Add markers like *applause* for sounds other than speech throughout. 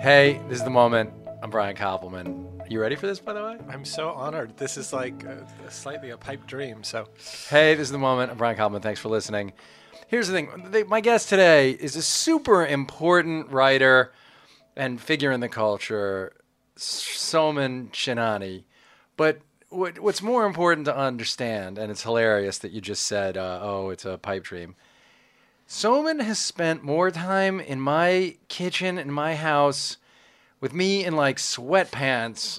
Hey, this is the moment. I'm Brian Koppelman. You ready for this, by the way? I'm so honored. This is like a, a slightly a pipe dream. So, Hey, this is the moment. I'm Brian Koppelman. Thanks for listening. Here's the thing they, my guest today is a super important writer and figure in the culture, Soman Chainani. But what, what's more important to understand, and it's hilarious that you just said, uh, oh, it's a pipe dream. Soman has spent more time in my kitchen, in my house, with me in like sweatpants.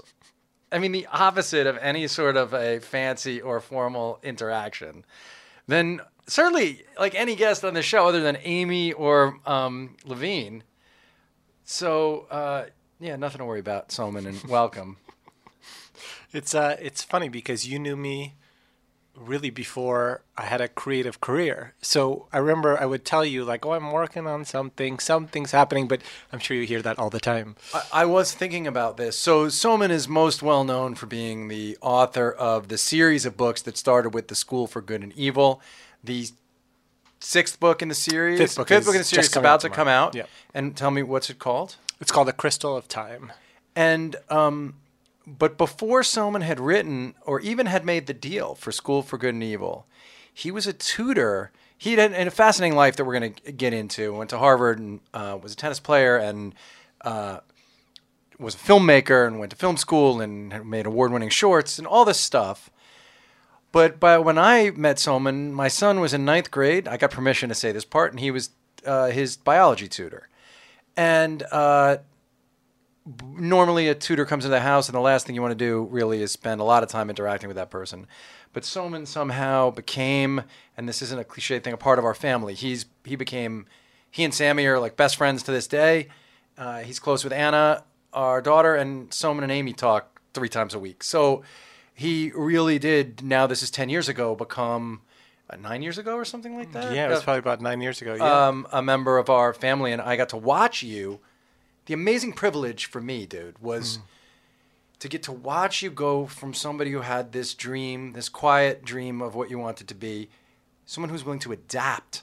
I mean, the opposite of any sort of a fancy or formal interaction. Than certainly like any guest on the show, other than Amy or um, Levien. So uh, yeah, nothing to worry about, Soman, and *laughs* welcome. it's uh, it's funny because you knew me really before I had a creative career. So I remember I would tell you like, "Oh, I'm working on something. Something's happening," but I'm sure you hear that all the time. I, I was thinking about this. So Soman is most well known for being the author of the series of books that started with the School for Good and Evil, the sixth book in the series, Fifth book fifth is book in the series, coming about to come out. Yep. And tell me what's it called? It's called The Crystal of Time. And um, but before Soman had written or even had made the deal for School for Good and Evil, he was a tutor. He had a fascinating life that we're going to get into. Went to Harvard and uh, was a tennis player and uh, was a filmmaker and went to film school and made award-winning shorts and all this stuff. But by when I met Soman, my son was in ninth grade. I got permission to say this part, and he was uh, his biology tutor. And uh, normally a tutor comes into the house and the last thing you want to do really is spend a lot of time interacting with that person but Soman somehow became and this isn't a cliche thing a part of our family he's he became he and Sammy are like best friends to this day uh, he's close with Anna our daughter and Soman and Amy talk three times a week so he really did now this is 10 years ago become uh, nine years ago or something like that Yeah, it was Uh, probably about nine years ago. Yeah. um, a member of our family, and I got to watch you. The amazing privilege for me, dude, was to get to watch you go from somebody who had this dream, this quiet dream of what you wanted to be, someone who's willing to adapt,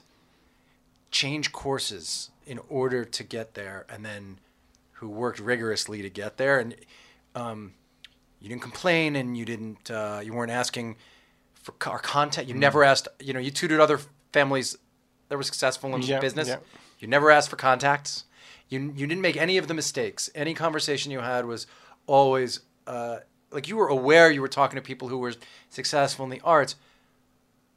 change courses in order to get there, and then who worked rigorously to get there. And um, you didn't complain, and you didn't, uh, you weren't asking for our content. You never asked, you know, you tutored other families that were successful in Yeah, business. yeah. You never asked for contacts. You you didn't make any of the mistakes. Any conversation you had was always uh, like you were aware you were talking to people who were successful in the arts.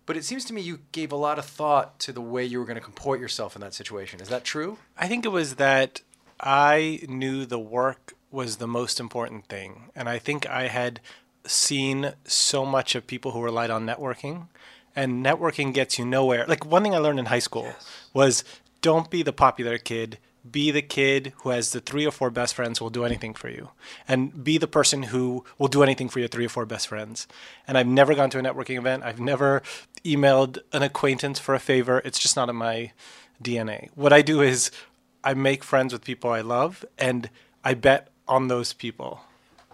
But it seems to me you gave a lot of thought to the way you were going to comport yourself in that situation. Is that true? I think it was that I knew the work was the most important thing. And I think I had seen so much of people who relied on networking. And networking gets you nowhere. Like one thing I learned in high school was don't be the popular kid. Be the kid who has the three or four best friends who will do anything for you. And be the person who will do anything for your three or four best friends. And I've never gone to a networking event. I've never emailed an acquaintance for a favor. It's just not in my DNA. What I do is I make friends with people I love and I bet on those people.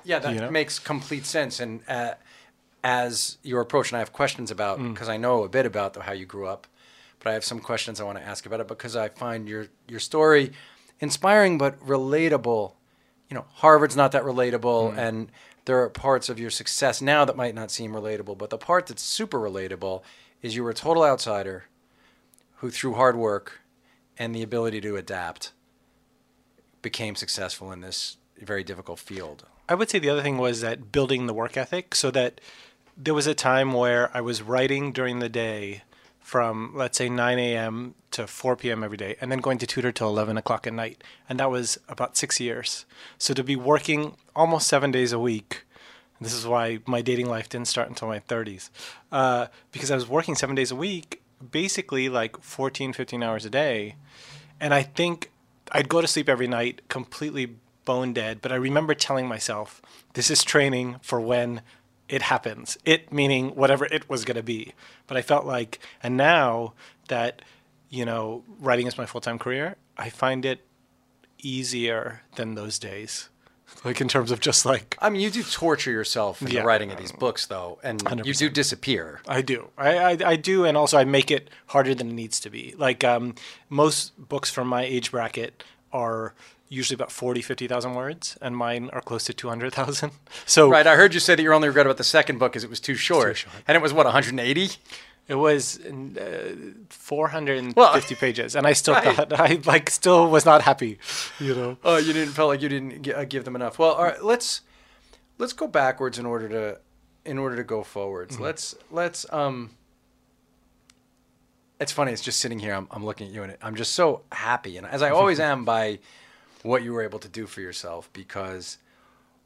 Yeah, that You know? makes complete sense. And uh, as your approach, and I have questions about because I know a bit about the, how you grew up, but I have some questions I want to ask about it because I find your your story inspiring but relatable. You know, Harvard's not that relatable, mm. and there are parts of your success now that might not seem relatable. But the part that's super relatable is you were a total outsider who, through hard work and the ability to adapt, became successful in this very difficult field. I would say the other thing was that building the work ethic so that there was a time where I was writing during the day from, let's say, 9 a.m. to 4 p.m. every day, and then going to tutor till 11 o'clock at night. And that was about six years. So to be working almost seven days a week, this is why my dating life didn't start until my 30s, uh, because I was working seven days a week, basically like 14, 15 hours a day. And I think I'd go to sleep every night completely bone dead, but I remember telling myself, this is training for when it happens. It meaning whatever it was going to be. But I felt like, and now that, you know, writing is my full time career, I find it easier than those days. Like in terms of just like, I mean, you do torture yourself in Yeah. the writing of these books, though, and you do disappear. I do. I, I, I do, and also I make it harder than it needs to be. Like um, most books from my age bracket are usually about 40, 50,000 words, and mine are close to 200,000. *laughs* So Right. I heard you say that your only regret about the second book is it was too short. short. And it was what 180. it was uh, 450 Well- *laughs* pages, and I still Right. thought *laughs* I like still was not happy. You know. Oh, you didn't feel like you didn't gi- uh, give them enough. Well, all right. Let's let's go backwards in order to in order to go forwards. Let's let's um. It's funny. It's just sitting here. I'm, I'm looking at you, and I'm just so happy, and as I always am by what you were able to do for yourself. Because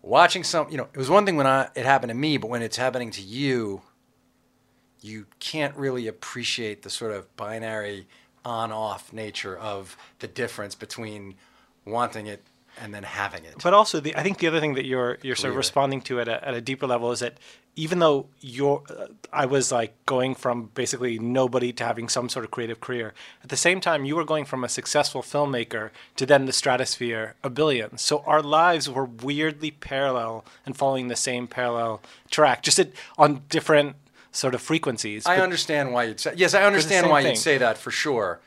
watching some, you know, it was one thing when I it happened to me, but when it's happening to you, you can't really appreciate the sort of binary on-off nature of the difference between wanting it and then having it. But also, the, I think the other thing that you're you're sort of responding to at a, at a deeper level is that even though you're, uh, I was like going from basically nobody to having some sort of creative career. At the same time, you were going from a successful filmmaker to then the stratosphere, a billion. So our lives were weirdly parallel and following the same parallel track, just at, on different sort of frequencies. I understand why you'd say yes. I understand why thing. you'd say that for sure.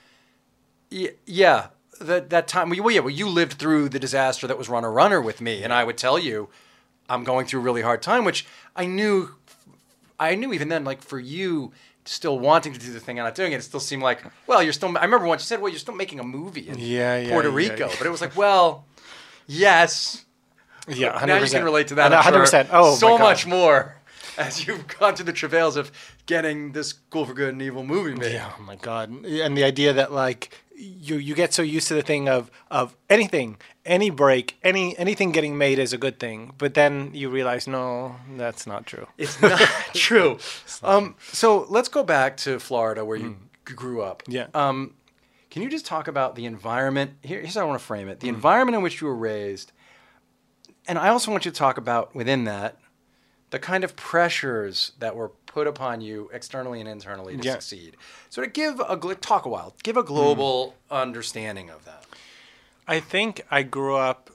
Y- yeah, that that time. Well, yeah, well, you lived through the disaster that was Runner Runner with me, and I would tell you, I'm going through a really hard time, which I knew. I knew even then, like for you, still wanting to do the thing and not doing it, it still seemed like, well, you're still. I remember once you said, well, you're still making a movie in Yeah, yeah, Puerto yeah, Rico, but it was like, well, yes. yeah, 100%. Now you can relate to that. Uh, I'm sure, 100%. Oh, so much more as you've gone through the travails of getting this School for good and evil movie made. Yeah, oh my god. And the idea that like you you get so used to the thing of of anything, any break, any anything getting made is a good thing, but then you realize no, that's not true. It's not *laughs* true. Um, so let's go back to Florida where you g- grew up. Yeah. Um, can you just talk about the environment? Here, here's how I want to frame it: the environment in which you were raised, and I also want you to talk about within that the kind of pressures that were put upon you externally and internally to Yeah. succeed. So to give a talk a while, give a global understanding of that. I think I grew up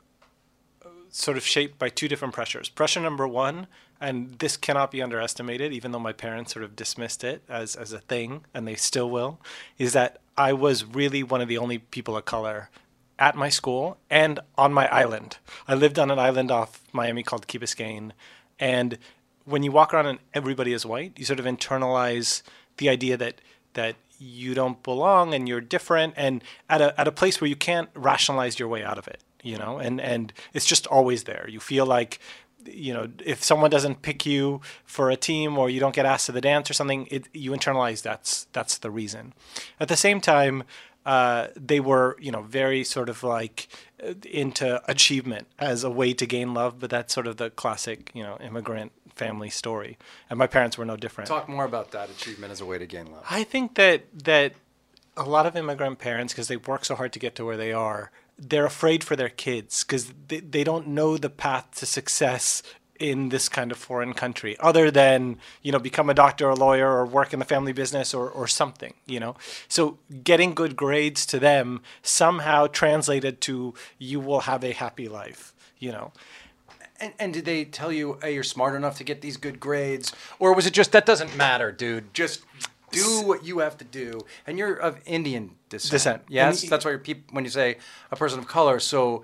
uh, sort of shaped by two different pressures. Pressure number one, and this cannot be underestimated, even though my parents sort of dismissed it as, as a thing, and they still will, is that I was really one of the only people of color at my school and on my island. I lived on an island off Miami called Key Biscayne, and when you walk around and everybody is white, you sort of internalize the idea that that you don't belong and you're different and at a at a place where you can't rationalize your way out of it, you know, and and it's just always there. You feel like you know, if someone doesn't pick you for a team or you don't get asked to the dance or something, it, you internalize that's that's the reason. At the same time, uh, they were, you know, very sort of like uh, into achievement as a way to gain love, but that's sort of the classic, you know, immigrant family story. And my parents were no different. Talk more about that achievement as a way to gain love. I think that that a lot of immigrant parents, because they work so hard to get to where they are, they're afraid for their kids because they, they don't know the path to success in this kind of foreign country other than you know become a doctor or a lawyer or work in the family business or, or something you know so getting good grades to them somehow translated to you will have a happy life you know And, and did they tell you, hey, you're smart enough to get these good grades? Or was it just, that doesn't matter, dude? Just do what you have to do. And you're of Indian descent. Descent. Yes? And- That's why you're peop- when you say a person of color. So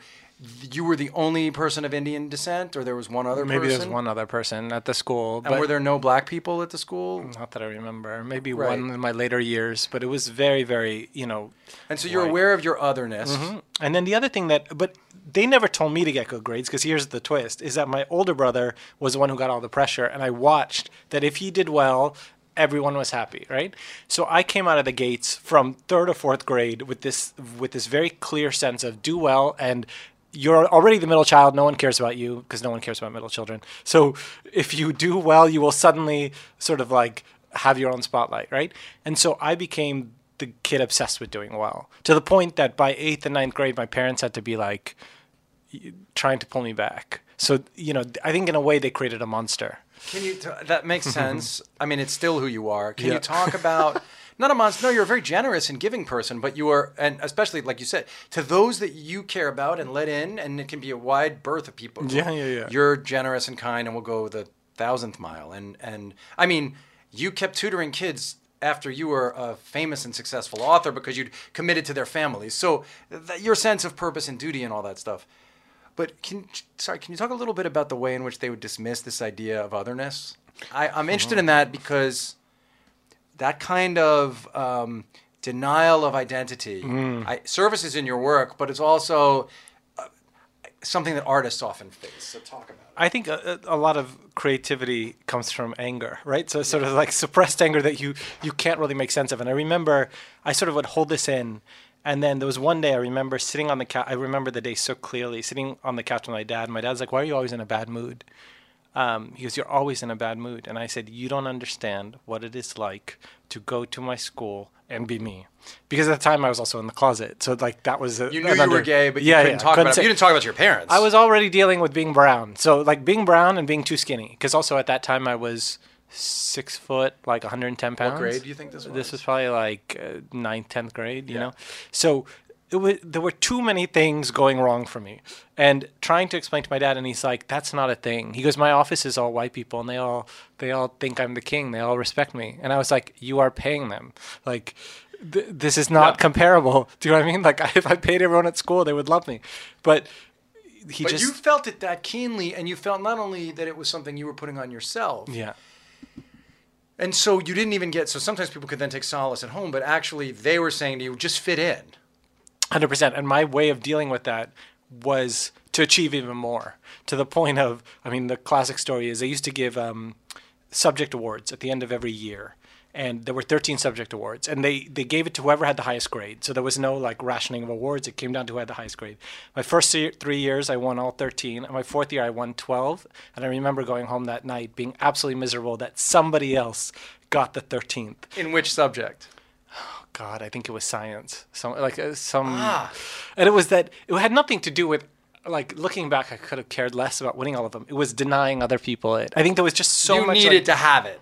you were the only person of Indian descent, or there was one other person. maybe person? there's one other person at the school And were there no black people at the school? not that i remember maybe Right. one in my later years but it was very very you know And so you're Right. aware of your otherness. Mm-hmm. And then the other thing that, but they never told me to get good grades because here's the twist: is that my older brother was the one who got all the pressure, and I watched that if he did well, everyone was happy, right? So I came out of the gates from third or fourth grade with this with this very clear sense of do well and. You're already the middle child. No one cares about you because no one cares about middle children. So if you do well, you will suddenly sort of like have your own spotlight, right? And so I became the kid obsessed with doing well to the point that by eighth and ninth grade, my parents had to be like trying to pull me back. So you know, I think in a way they created a monster. Can you? T- that makes *laughs* sense. I mean, it's still who you are. Can Yeah. you talk about? *laughs* Not a monster. No, you're a very generous and giving person, but you are, and especially like you said, to those that you care about and let in, and it can be a wide berth of people. Yeah, yeah, yeah. You're generous and kind, and will go the thousandth mile. And and I mean, you kept tutoring kids after you were a famous and successful author because you'd committed to their families. So th- your sense of purpose and duty and all that stuff. But can sorry, can you talk a little bit about the way in which they would dismiss this idea of otherness? I, I'm interested mm-hmm. in that because that kind of um, denial of identity I, service is in your work, but it's also uh, something that artists often face. So talk about it. I think a, a a lot of creativity comes from anger, right? So it's sort of like *laughs* suppressed anger that you you can't really make sense of. And I remember I sort of would hold this in, and then there was one day I remember sitting on the couch. I remember the day so clearly, sitting on the couch with my dad. My dad's like, "Why are you always in a bad mood?" Um, he goes, "You're always in a bad mood." And I said, "You don't understand what it is like to go to my school and be me." Because at the time I was also in the closet, so like that was a, You knew you were gay, but you Yeah, couldn't yeah, talk couldn't about it. say- You didn't talk about your parents. I was already dealing with being brown. So like being brown and being too skinny. Because also at that time I was six foot, like 110 pounds. What grade do you think this was? This was probably like uh, ninth, tenth grade. You Yeah. know, so it was there were too many things going wrong for me, and trying to explain to my dad, and he's like, "That's not a thing." He goes, "My office is all white people, and they all they all think I'm the king. They all respect me." And I was like, "You are paying them, like." Th- this is not Yeah. comparable. *laughs* Do you know what I mean? Like, *laughs* if I paid everyone at school, they would love me. But he but just you felt it that keenly, and you felt not only that it was something you were putting on yourself, yeah and so you didn't even get. So sometimes people could then take solace at home, but actually they were saying to you, just fit in. Hundred percent. And my way of dealing with that was to achieve even more. To the point of, I mean, the classic story is they used to give um, subject awards at the end of every year, and there were 13 subject awards, and they they gave it to whoever had the highest grade. So there was no like rationing of awards. It came down to who had the highest grade. My first three years, I won all 13. And my fourth year, I won 12. And I remember going home that night being absolutely miserable that somebody else got the 13th. In which subject? *sighs* God, I think it was science. Some like uh, some, Ah. and it was that it had nothing to do with like looking back. I could have cared less about winning all of them. It was denying other people it. I think there was just so you much needed like, to have it.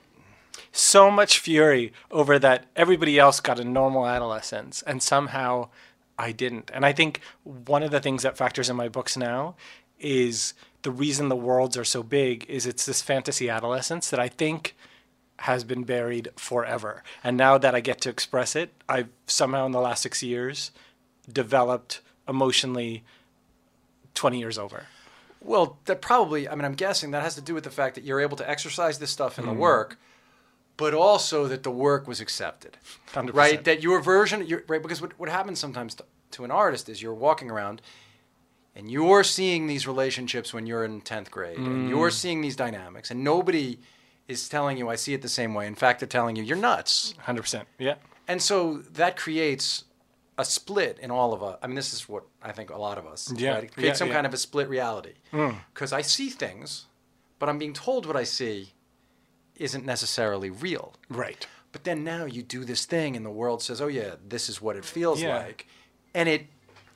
so much fury over that everybody else got a normal adolescence and somehow I didn't. And I think one of the things that factors in my books now is the reason the worlds are so big is it's this fantasy adolescence that I think has been buried forever. And now that I get to express it, I've somehow in the last 6 years developed emotionally 20 years over. Well, that probably, I mean, I'm guessing that has to do with the fact that you're able to exercise this stuff Mm-hmm. in the work, but also that the work was accepted. 100%. Right? That your version, your, right? Because what, what happens sometimes to, to an artist is you're walking around and you're seeing these relationships when you're in 10th grade and you're Mm. seeing these dynamics and nobody is telling you, I see it the same way. In fact, they're telling you, you're nuts. 100%. Yeah. And so that creates a split in all of us. I mean, this is what I think a lot of us. Yeah, Right? It creates yeah, some yeah. kind of a split reality. Mm. Because I see things, but I'm being told what I see isn't necessarily real. Right. But then now you do this thing, and the world says, "Oh yeah, this is what it feels Yeah. like," and it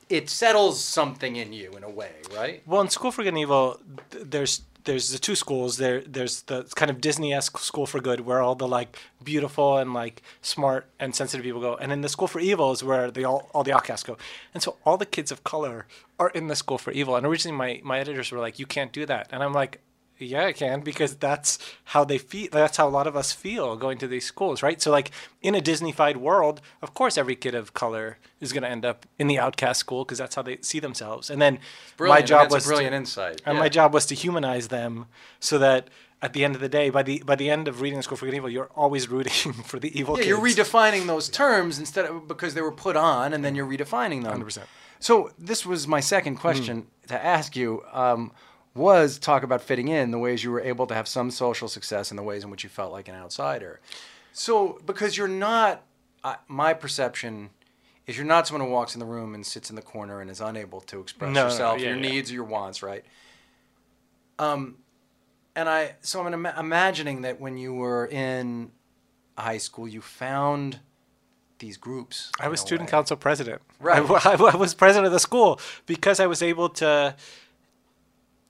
it settles something in you in a way, right? Well, in School for Good and Evil, th- there's there's the two schools. There there's the kind of Disney-esque School for Good, where all the like beautiful and like smart and sensitive people go, and then the School for Evil is where the all all the outcasts go. And so all the kids of color are in the School for Evil. And originally, my my editors were like, "You can't do that," and I'm like. Yeah, I can because that's how they feel. That's how a lot of us feel going to these schools, right? So, like in a Disneyfied world, of course, every kid of color is going to end up in the outcast school because that's how they see themselves. And then Brilliant. my job was a to- brilliant insight. and Yeah. my job was to humanize them so that at the end of the day, by the by the end of reading School for Good and Evil, you're always rooting *laughs* for the evil Yeah, kids. you're redefining those terms instead of because they were put on, and then you're redefining them. 100%. So this was my second question to ask you. Um, was talk about fitting in the ways you were able to have some social success and the ways in which you felt like an outsider. So because you're not, uh, my perception is you're not someone who walks in the room and sits in the corner and is unable to express No, no, yourself, yeah, your yeah. needs or your wants, right? Um, and I so I'm ima- imagining that when you were in high school, you found these groups. I was student way. council president. Right. I, *laughs* I was president of the school because I was able to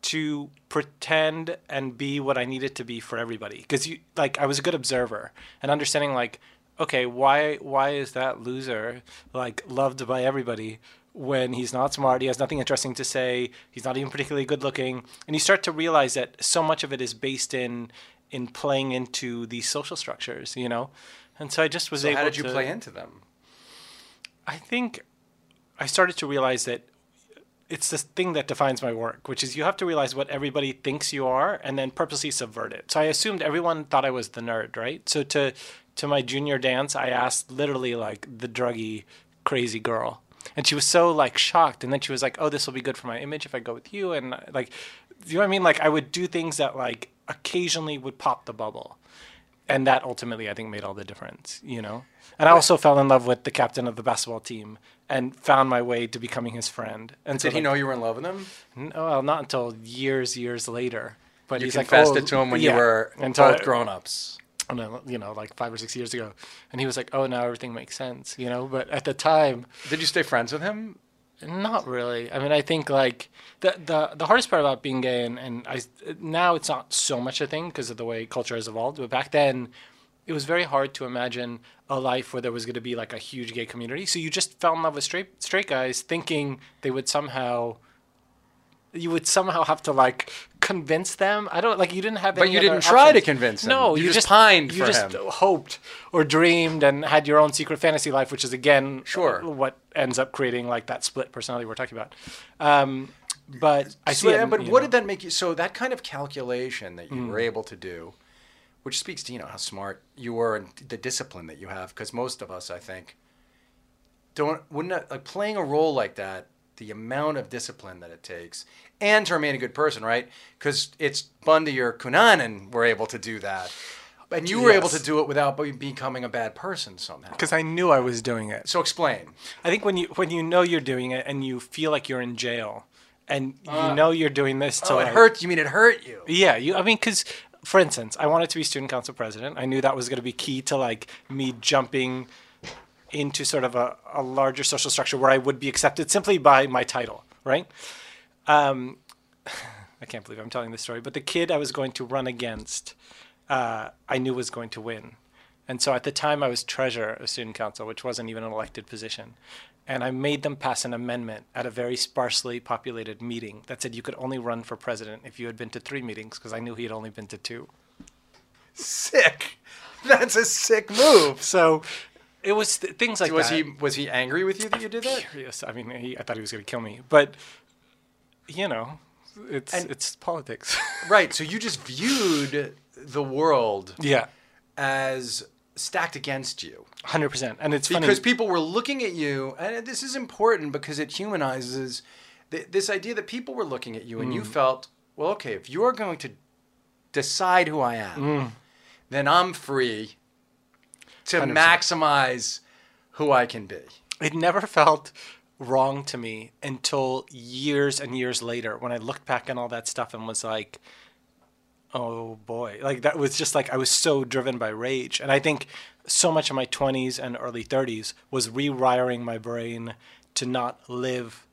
to pretend and be what I needed to be for everybody. Because you like I was a good observer and understanding like, okay, why why is that loser like loved by everybody when he's not smart, he has nothing interesting to say, he's not even particularly good looking, and you start to realize that so much of it is based in in playing into these social structures, you know. and so I just was So able. how did you to, play into them? I think I started to realize that it's this thing that defines my work, which is you have to realize what everybody thinks you are and then purposely subvert it. So I assumed everyone thought I was the nerd, right? So to to my junior dance, I asked literally like the druggy crazy girl. And she was so like shocked and then she was like, "Oh, this will be good for my image if I go with you." And like you know what I mean? Like I would do things that like occasionally would pop the bubble. And that ultimately I think made all the difference, you know? And I also fell in love with the captain of the basketball team and found my way to becoming his friend. And so Did he like, know you were in love with him? no, oh, well, not until years, years later. But You he's confessed like, oh, it to him when yeah. you were Until- both grown ups. oh, no, you know, like five or six years ago. And he was like, oh, now everything makes sense, you know? But at the time, Did you stay friends with him? not really. I mean, I think like the the, the hardest part about being gay, and, and I now it's not so much a thing because of the way culture has evolved. But back then, it was very hard to imagine a life where there was going to be like a huge gay community. So you just fell in love with straight straight guys, thinking they would somehow. You would somehow have to like convince them. I don't like you didn't have. But you didn't try to convince them. No, You you, just pined You for just him. hoped or dreamed and had your own secret fantasy life, which is again Sure. what ends up creating like that split personality we're talking about. Um, but I So, see. yeah, it, but what know. did that make you? So that kind of calculation that you Mm. were able to do, which speaks to you know how smart you were and the discipline that you have, because most of us, I think, don't wouldn't that, like playing a role like that. The amount of discipline that it takes, and to remain a good person, right? Because it's Bundy or Cunanan were able to do that, and you were able to do it without becoming a bad person somehow. Because I knew I was doing it. So explain. I think when you when you know you're doing it and you feel like you're in jail, and you Uh, know you're doing this to Oh, it like, hurt. You mean it hurt you? Yeah, you. I mean, because for instance, I wanted to be student council president. I knew that was going to be key to like me jumping into sort of a, a larger social structure where I would be accepted simply by my title, right? Um, *laughs* I can't believe I'm telling this story, but the kid I was going to run against, uh, I knew was going to win. And so at the time, I was treasurer of student council, which wasn't even an elected position. And I made them pass an amendment at a very sparsely populated meeting that said you could only run for president if you had been to three meetings, because I knew he had only been to two. Sick. That's a sick move. So it was th- things like that. was that. he was he angry with you that you did that? Yes, I mean, he, I thought he was going to kill me, but you know, it's And- it's politics. *laughs* Right. So you just viewed the world yeah, as stacked against you hundred percent. And it's funny because people were looking at you, and this is important because it humanizes th- this idea that people were looking at you, and Mm. you felt, well, okay, if you're going to decide who I am, Mm. then I'm free to 100%. maximize who I can be. it never felt wrong to me until years and years later when I looked back on all that stuff and was like, oh boy, like that was just like I was so driven by rage. And I think so much of my 20s and early 30s was rewiring my brain to not live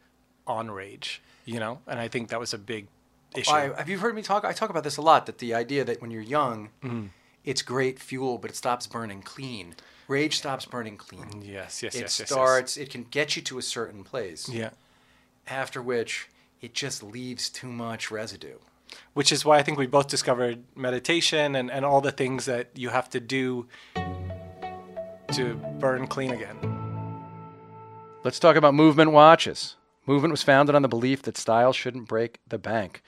on rage, you know? And I think that was a big issue. I, have you heard me talk? I talk about this a lot. That the idea that when you're young, Mm-hmm. it's great fuel, but it stops burning clean. Rage stops burning clean. yes, yes, It yes, yes, yes. starts. It can get you to a certain place. Yeah. After which, it just leaves too much residue. Which is why I think we both discovered meditation and, and all the things that you have to do to burn clean again. Let's talk about Movement watches. Movement was founded on the belief that style shouldn't break the bank.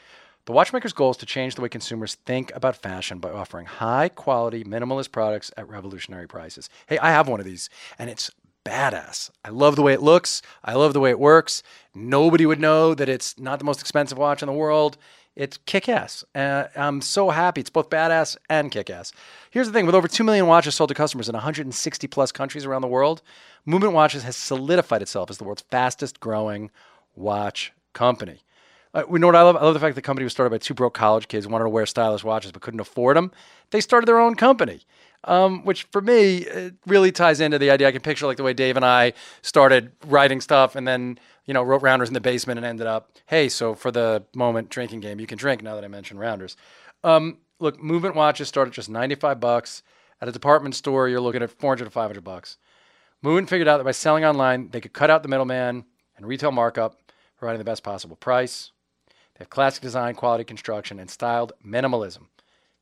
The watchmaker's goal is to change the way consumers think about fashion by offering high quality, minimalist products at revolutionary prices. Hey, I have one of these, and it's badass. I love the way it looks. I love the way it works. Nobody would know that it's not the most expensive watch in the world. It's kick ass. Uh, I'm so happy. It's both badass and kick ass. Here's the thing with over 2 million watches sold to customers in 160 plus countries around the world, Movement Watches has solidified itself as the world's fastest growing watch company. Uh, we know what I love? I love the fact that the company was started by two broke college kids who wanted to wear stylish watches but couldn't afford them. They started their own company, um, which for me it really ties into the idea. I can picture like the way Dave and I started writing stuff and then you know wrote rounders in the basement and ended up, hey, so for the moment drinking game, you can drink. Now that I mentioned rounders, um, look, movement watches start at just ninety five bucks. At a department store, you're looking at four hundred to five hundred bucks. Movement figured out that by selling online, they could cut out the middleman and retail markup, providing the best possible price. They have classic design, quality construction, and styled minimalism.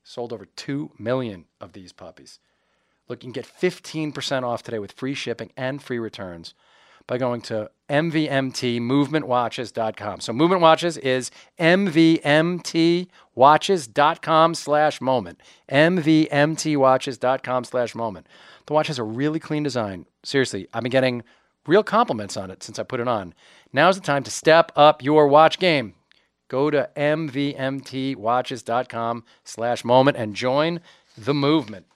Sold over 2 million of these puppies. Look, you can get 15% off today with free shipping and free returns by going to mvmtmovementwatches.com. So Movement Watches is mvmtwatches.com slash moment. mvmtwatches.com slash moment. The watch has a really clean design. Seriously, I've been getting real compliments on it since I put it on. Now's the time to step up your watch game. Go to mvmtwatches.com slash moment and join the movement.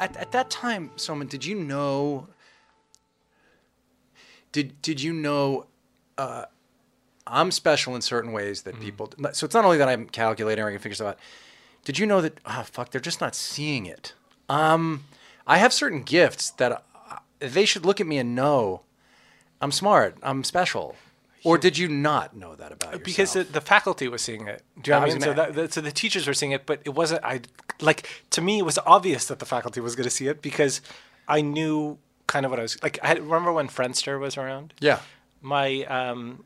At, at that time, Soman, did you know? Did did you know? Uh, I'm special in certain ways that people. So it's not only that I'm calculating or I can figure stuff out. Did you know that? Oh fuck, they're just not seeing it. Um, I have certain gifts that uh, they should look at me and know I'm smart. I'm special. Or did you not know that about yourself? because the, the faculty was seeing it. Do you know I what I mean? So, that, that- so the teachers were seeing it, but it wasn't. I like to me, it was obvious that the faculty was going to see it because I knew kind of what I was like. I had, remember when Friendster was around. yeah. My um,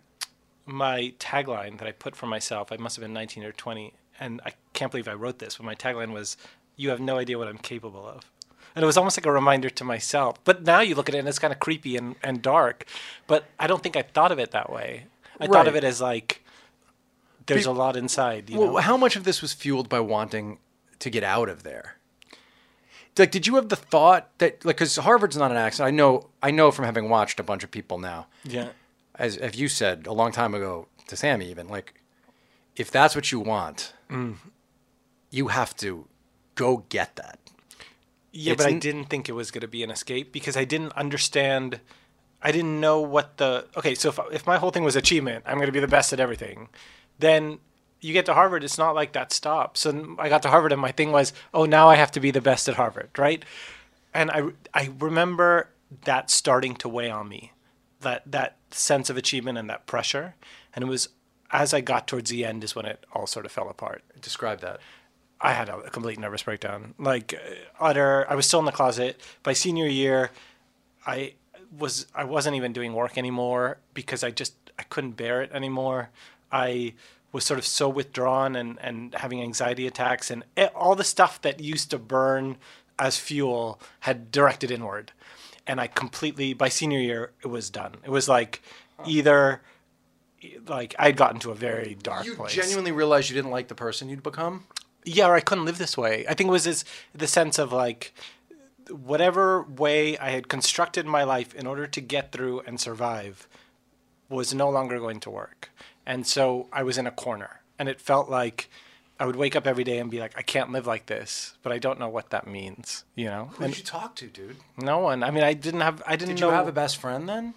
my tagline that I put for myself, I must have been 19 or 20, and I can't believe I wrote this, but my tagline was, "You have no idea what I'm capable of." And it was almost like a reminder to myself. But now you look at it and it's kind of creepy and, and dark. But I don't think I thought of it that way. I thought of it as like there's Be- a lot inside. You Well, know? how much of this was fueled by wanting to get out of there? Like, did you have the thought that, like, because Harvard's not an accident? I know, I know from having watched a bunch of people now. Yeah. As, as you said a long time ago to Sammy, even like, if that's what you want, Mm. you have to go get that. Yeah, It's but I didn't think it was going to be an escape because I didn't understand. I didn't know what the okay. So if if my whole thing was achievement, I'm going to be the best at everything. Then you get to Harvard, it's not like that stops. So I got to Harvard, and my thing was, oh, now I have to be the best at Harvard, right? And I I remember that starting to weigh on me, that that sense of achievement and that pressure, and it was as I got towards the end is when it all sort of fell apart. Describe that. I had a, complete nervous breakdown. Like uh, utter, I was still in the closet. By senior year, I was I wasn't even doing work anymore because I just I couldn't bear it anymore. I was sort of so withdrawn and and having anxiety attacks and it, all the stuff that used to burn as fuel had directed inward. And I completely by senior year it was done. It was like either like I'd gotten to a very dark You place genuinely realized you didn't like the person you'd become? Yeah, or I couldn't live this way. I think it was this, the sense of like whatever way I had constructed my life in order to get through and survive was no longer going to work. And so I was in a corner and it felt like I would wake up every day and be like, I can't live like this, but I don't know what that means, you know? Who And did you talk to, dude? no one. I mean, I didn't have, I didn't Did know. you have a best friend then?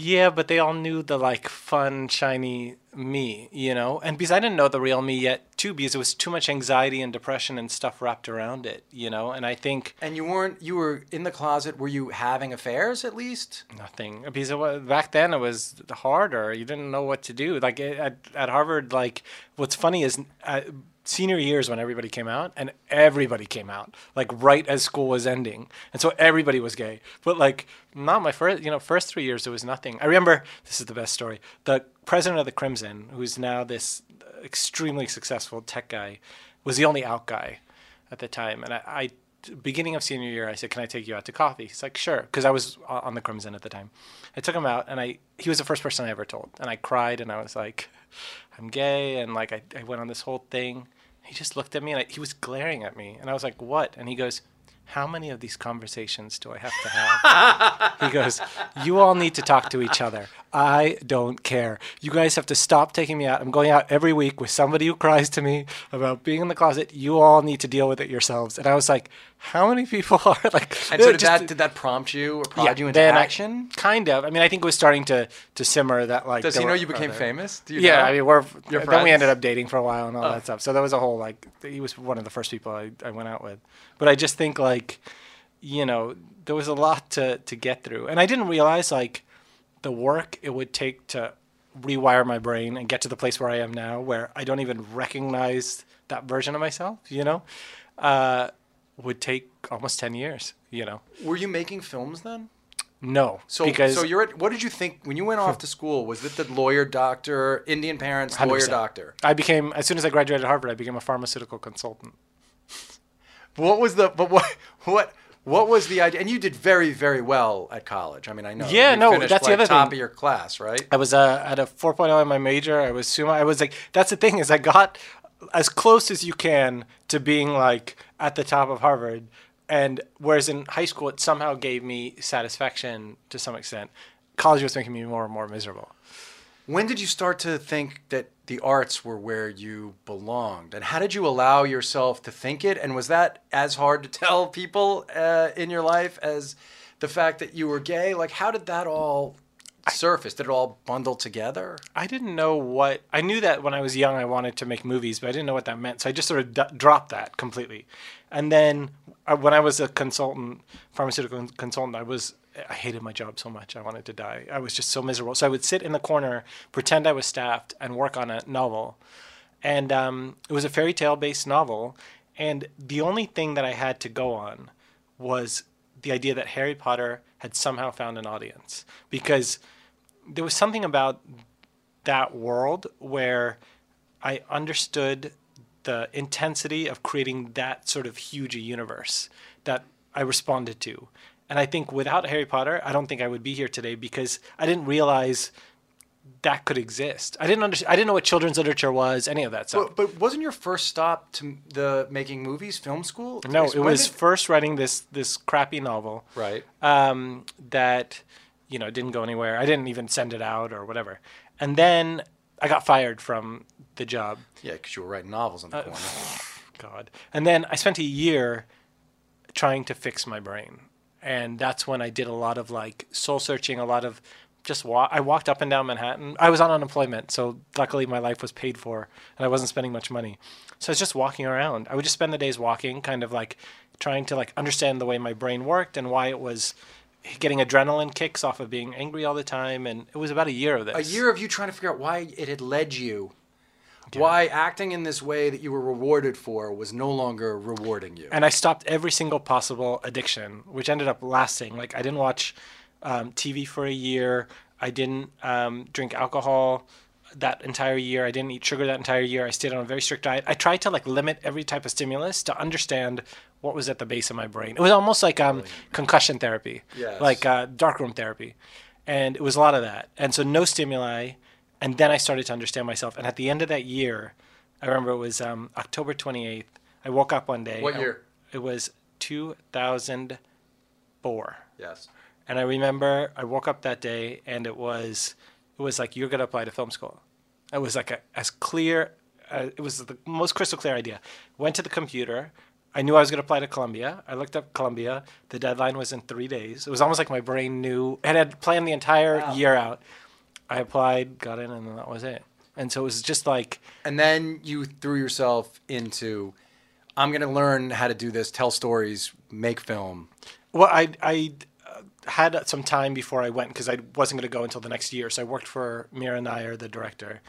Yeah, but they all knew the like fun, shiny me, you know? And because I didn't know the real me yet, too, because it was too much anxiety and depression and stuff wrapped around it, you know? And I think And you weren't, you were in the closet. Were you having affairs at least? nothing. Because it was, back then it was harder. You didn't know what to do. Like at, at Harvard, like what's funny is uh, senior years when everybody came out, and everybody came out, like right as school was ending. And so everybody was gay. But like, not my first, you know, first three years, there was nothing. I remember, this is the best story. The president of the Crimson, who's now this extremely successful tech guy, was the only out guy at the time. And I, I beginning of senior year, I said, "Can I take you out to coffee?" He's like, "Sure," because I was on the Crimson at the time. I took him out, and I he was the first person I ever told, and I cried, and I was like, "I'm gay," and like I, I went on this whole thing. He just looked at me, and I, he was glaring at me, and I was like, "What?" And he goes. How many of these conversations do I have to have? *laughs* he goes, You all need to talk to each other. I don't care. You guys have to stop taking me out. I'm going out every week with somebody who cries to me about being in the closet. You all need to deal with it yourselves. And I was like, How many people *laughs* are like. And so did that did that prompt you or prod you into then I- action? kind of. I mean, I think it was starting to, to simmer that, like. Does he know were you became other- famous? Do you yeah, know? I mean, we're Your then friends? we ended up dating for a while and all that stuff. So there was a whole like he was one of the first people I, I went out with. But I just think like, you know, there was a lot to to get through, and I didn't realize like the work it would take to rewire my brain and get to the place where I am now, where I don't even recognize that version of myself. You know, uh, would take almost ten years. You know. Were you making films then? No, So, because so you're at, what did you think when you went off to school? Was it the lawyer, doctor, Indian parents, lawyer, 100%. doctor? I became as soon as I graduated Harvard, I became a pharmaceutical consultant. What was the but what what what was the idea? And you did very very well at college. I mean, I know. Yeah, You no, finished, that's the like, other top thing. of your class, right? I was uh, at a 4.0 in my major. I was summa. I was like, that's the thing is I got as close as you can to being like at the top of Harvard. And whereas in high school, it somehow gave me satisfaction to some extent. College was making me more and more miserable. When did you start to think that the arts were where you belonged? And how did you allow yourself to think it? And was that as hard to tell people uh, in your life as the fact that you were gay? Like, how did that all surface? Did it all bundle together? I didn't know what I knew that when I was young I wanted to make movies, but I didn't know what that meant. So I just sort of d- dropped that completely. And then uh, when I was a consultant, pharmaceutical consultant, I was I hated my job so much. I wanted to die. I was just so miserable. So I would sit in the corner, pretend I was staffed, and work on a novel. And um, it was a fairy tale based novel. And the only thing that I had to go on was the idea that Harry Potter had somehow found an audience because there was something about that world where I understood the intensity of creating that sort of huge universe that I responded to. And I think without Harry Potter, I don't think I would be here today because I didn't realize that could exist. I didn't understand. I didn't know what children's literature was, any of that stuff. But, but wasn't your first stop to the making movies film school? no, it was did- first writing this this crappy novel. right. um, that you know didn't go anywhere. I didn't even send it out or whatever. And then I got fired from the job. Yeah, because you were writing novels in the corner. *laughs* God. And then I spent a year trying to fix my brain. And that's when I did a lot of like soul searching, a lot of just walk. I walked up and down Manhattan. I was on unemployment, so luckily my life was paid for and I wasn't spending much money. So I was just walking around. I would just spend the days walking, kind of like trying to like understand the way my brain worked and why it was getting adrenaline kicks off of being angry all the time. And it was about a year of this. A year of you trying to figure out why it had led you, why acting in this way that you were rewarded for was no longer rewarding you. and I stopped every single possible addiction, which ended up lasting. Like I didn't watch um, TV for a year. I didn't um, drink alcohol that entire year. I didn't eat sugar that entire year. I stayed on a very strict diet. I tried to like limit every type of stimulus to understand what was at the base of my brain. It was almost like um, concussion therapy, Yes. like uh, darkroom therapy, and it was a lot of that. And so no stimuli, and then I started to understand myself. And at the end of that year, I remember it was um, October twenty eighth. I woke up one day. What I- year? it was 2004. yes. And I remember I woke up that day and it was it was like you're going to apply to film school. It was like a, as clear uh, it was the most crystal clear idea. Went to the computer. I knew I was going to apply to Columbia. I looked up Columbia. The deadline was in 3 days. It was almost like my brain knew and had planned the entire Wow. year out. I applied, got in and then that was it. And so it was just like And then you threw yourself into, I'm going to learn how to do this, tell stories, make film. Well, I I had some time before I went because I wasn't going to go until the next year. So I worked for Mira Nair, the director,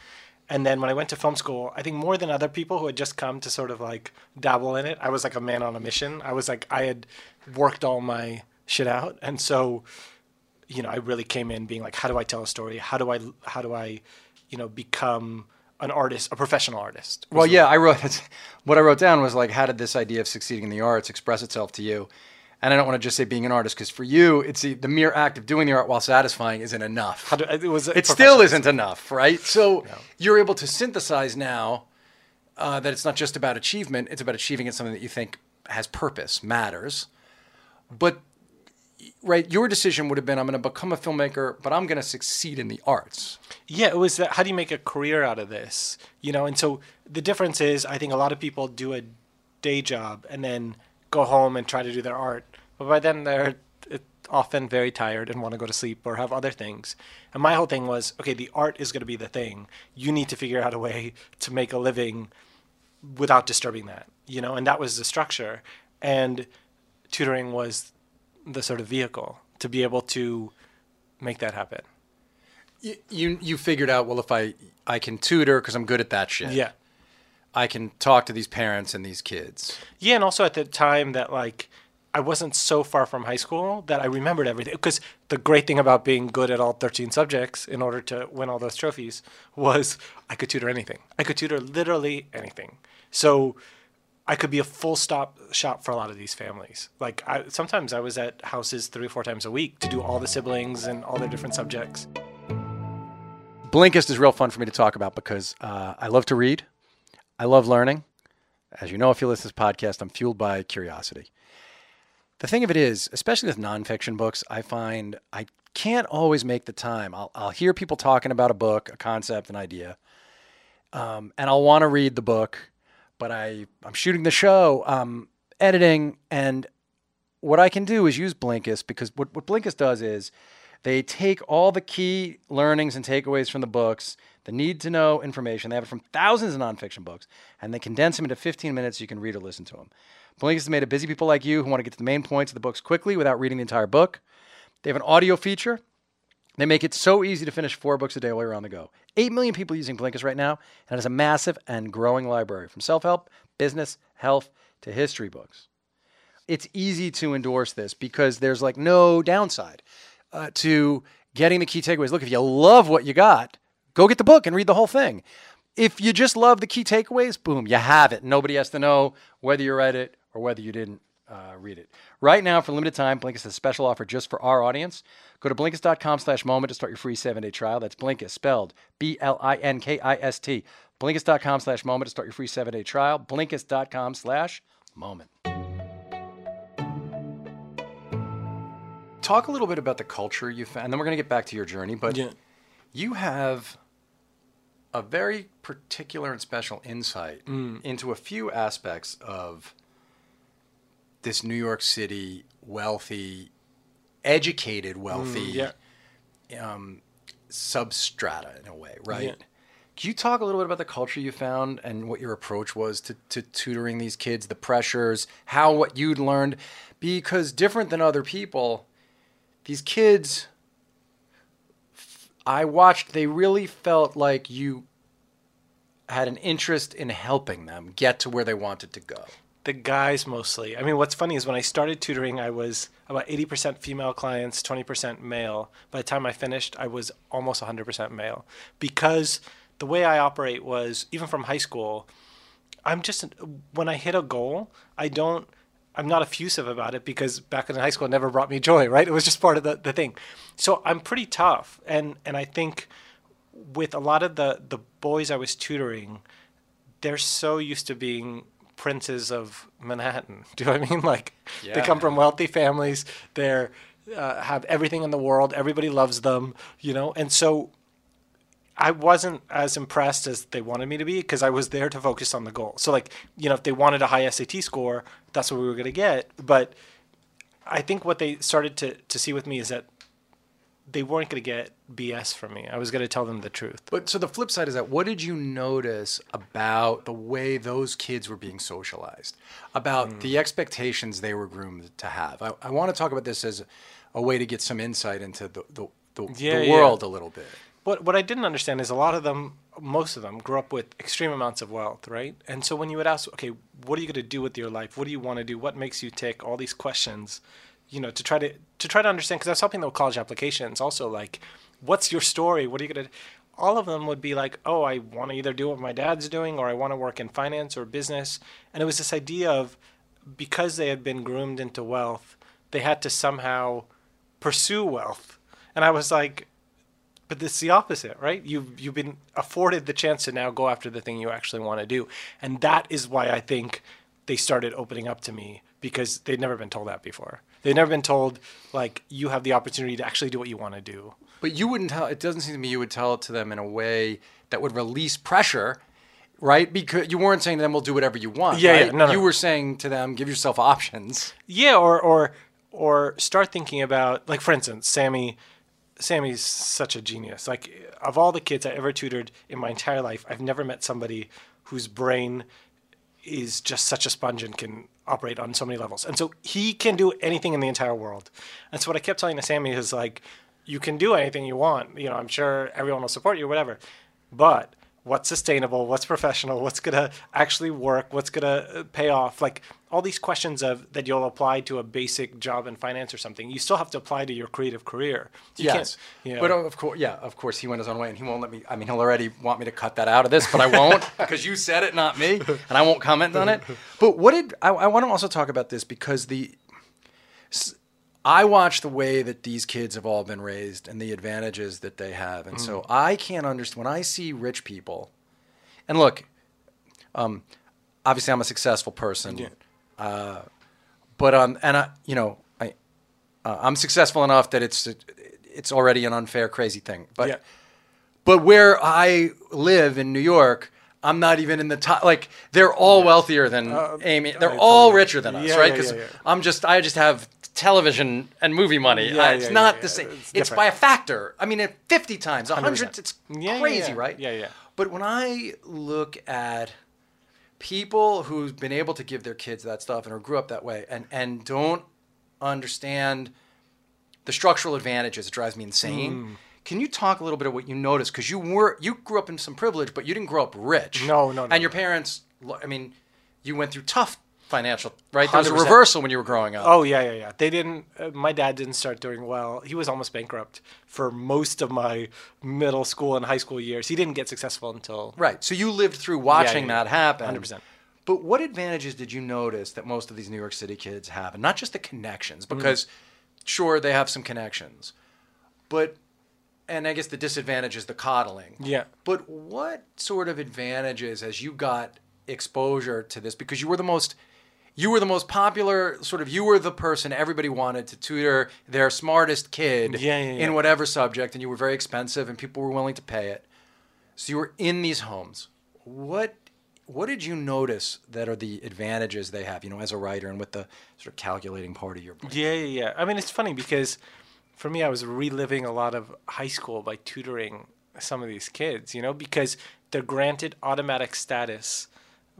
and then when I went to film school, I think more than other people who had just come to sort of like dabble in it, I was like a man on a mission. I was like I had worked all my shit out, and so you know I really came in being like, how do I tell a story? How do I how do I you know become an artist, a professional artist? Well, yeah, I wrote *laughs* what I wrote down was like, how did this idea of succeeding in the arts express itself to you? And I don't want to just say being an artist because for you, it's the, the mere act of doing the art while satisfying isn't enough. How do, it was it still isn't enough, right? So you're able to synthesize now uh, that it's not just about achievement; it's about achieving it something that you think has purpose, matters. But right, your decision would have been: I'm going to become a filmmaker, but I'm going to succeed in the arts. Yeah, it was that. How do you make a career out of this? You know, and so the difference is, I think a lot of people do a day job and then go home and try to do their art, but by then they're often very tired and want to go to sleep or have other things. And my whole thing was, okay, the art is going to be the thing. You need to figure out a way to make a living without disturbing that, you know, and that was the structure. And tutoring was the sort of vehicle to be able to make that happen. You you, you figured out well if I I can tutor because I'm good at that shit. Yeah. I can talk to these parents and these kids. Yeah, and also at the time that like I wasn't so far from high school that I remembered everything. Because the great thing about being good at all 13 subjects in order to win all those trophies was I could tutor anything. I could tutor literally anything. So I could be a full stop shop for a lot of these families. Like I, sometimes I was at houses three or four times a week to do all the siblings and all their different subjects. Blinkist is real fun for me to talk about because uh, I love to read. I love learning. As you know, if you listen to this podcast, I'm fueled by curiosity. The thing of it is, especially with nonfiction books, I find I can't always make the time. I'll, I'll hear people talking about a book, a concept, an idea, um, and I'll want to read the book, but I, I'm shooting the show, I'm editing, and what I can do is use Blinkist because what, what Blinkist does is they take all the key learnings and takeaways from the books, the need to know information. They have it from thousands of nonfiction books, and they condense them into 15 minutes so you can read or listen to them. Blinkist is made of busy people like you who want to get to the main points of the books quickly without reading the entire book. They have an audio feature. They make it so easy to finish four books a day while you're on the go. 8 million people using Blinkist right now, and it has a massive and growing library from self help, business, health, to history books. It's easy to endorse this because there's like no downside uh, to getting the key takeaways. Look, if you love what you got, go get the book and read the whole thing. If you just love the key takeaways, boom, you have it. Nobody has to know whether you read it or whether you didn't uh, read it. Right now, for limited time, Blinkist has a special offer just for our audience. Go to Blinkist.com slash moment to start your free seven-day trial. That's Blinkist, spelled B-L-I-N-K-I-S-T. Blinkist.com slash moment to start your free seven-day trial. Blinkist.com slash moment. Talk a little bit about the culture you found, and then we're going to get back to your journey. But Yeah. you have a very particular and special insight Mm. into a few aspects of this New York City wealthy, educated, wealthy Mm, yeah. um, substrata in a way, right? Yeah. Can you talk a little bit about the culture you found and what your approach was to, to tutoring these kids, the pressures, how what you'd learned? Because different than other people, these kids, I watched, they really felt like you had an interest in helping them get to where they wanted to go. The guys mostly. I mean, what's funny is when I started tutoring, I was about 80% female clients, 20% male. By the time I finished, I was almost 100% male. Because the way I operate was, even from high school, I'm just, when I hit a goal, I don't, I'm not effusive about it because back in high school, it never brought me joy, right? It was just part of the, the thing. So I'm pretty tough. And, and I think with a lot of the, the boys I was tutoring, they're so used to being princes of Manhattan. *laughs* Do you know I mean? Like they come from wealthy families. They're uh, have everything in the world. Everybody loves them. You know, and so I wasn't as impressed as they wanted me to be because I was there to focus on the goal. So like you know, if they wanted a high SAT score, that's what we were going to get. But I think what they started to to see with me is that they weren't going to get BS from me. I was going to tell them the truth. But so the flip side is that what did you notice about the way those kids were being socialized, about Hmm. the expectations they were groomed to have? I, I want to talk about this as a way to get some insight into the, the, the, Yeah, the yeah. world a little bit. What what I didn't understand is a lot of them, most of them, grew up with extreme amounts of wealth, right? And so when you would ask, okay, what are you going to do with your life? What do you want to do? What makes you tick? All these questions, you know, to try to to try to understand. Because I was helping them with college applications, also like, what's your story? What are you going to? All of them would be like, oh, I want to either do what my dad's doing, or I want to work in finance or business. And it was this idea of because they had been groomed into wealth, they had to somehow pursue wealth. And I was like, but it's the opposite, right? You've you've been afforded the chance to now go after the thing you actually want to do, and that is why I think they started opening up to me because they'd never been told that before. They'd never been told like you have the opportunity to actually do what you want to do. But you wouldn't tell. It doesn't seem to me you would tell it to them in a way that would release pressure, right? Because you weren't saying to them, "We'll do whatever you want." Yeah, yeah, no, no. You were saying to them, "Give yourself options." Yeah, or or or start thinking about like for instance, Sammy. Sammy's such a genius. Like of all the kids I ever tutored in my entire life, I've never met somebody whose brain is just such a sponge and can operate on so many levels. And so he can do anything in the entire world. And so what I kept telling to Sammy is like, you can do anything you want. You know, I'm sure everyone will support you, whatever. But what's sustainable, what's professional, what's gonna actually work, what's gonna uh, pay off, like all these questions of that you'll apply to a basic job in finance or something. You still have to apply to your creative career. You yes, you know- but of course, yeah, of course, he went his own way, and he won't let me. I mean, he'll already want me to cut that out of this, but I won't *laughs* because you said it, not me, and I won't comment on it. But what did I, I want to also talk about this because the s- I watch the way that these kids have all been raised and the advantages that they have, and so I can't understand when I see rich people. And look, um, obviously, I'm a successful person. Yeah. Uh, but um, and I, you know, I, uh, I'm successful enough that it's it's already an unfair, crazy thing. But Yeah. but where I live in New York, I'm not even in the top. Like they're all wealthier than Uh, Amy. They're all richer than us, Yeah, right? yeah, Because yeah, yeah. I'm just I just have television and movie money. Yeah, Uh, it's yeah, not yeah, the same. It's It's, by a factor. I mean, at 50 times, 100. 100%. It's crazy, right? Yeah, yeah. But when I look at people who've been able to give their kids that stuff and or grew up that way and and don't understand the structural advantages, it drives me insane. Hmm. Can you talk a little bit of what you noticed? Because you were you grew up in some privilege, but you didn't grow up rich. No, no, no, And your parents, I mean, you went through tough financial, right? There was a 100%. reversal when you were growing up. Oh yeah, yeah, yeah. They didn't. Uh, my dad didn't start doing well. He was almost bankrupt for most of my middle school and high school years. He didn't get successful until Right. So you lived through watching yeah, that happen. 100%. But what advantages did you notice that most of these New York City kids have? And not just the connections, Mm-hmm. because sure, they have some connections. But, and I guess the disadvantage is the coddling. Yeah. But what sort of advantages as you got exposure to this? Because you were the most. You were the most popular, sort of. You were the person everybody wanted to tutor their smartest kid Yeah, yeah, yeah. in whatever subject, and you were very expensive, and people were willing to pay it. So you were in these homes. What what did you notice that are the advantages they have, you know, as a writer and with the sort of calculating part of your brain? Yeah, yeah, yeah. I mean, it's funny because for me, I was reliving a lot of high school by tutoring some of these kids, you know, because they're granted automatic status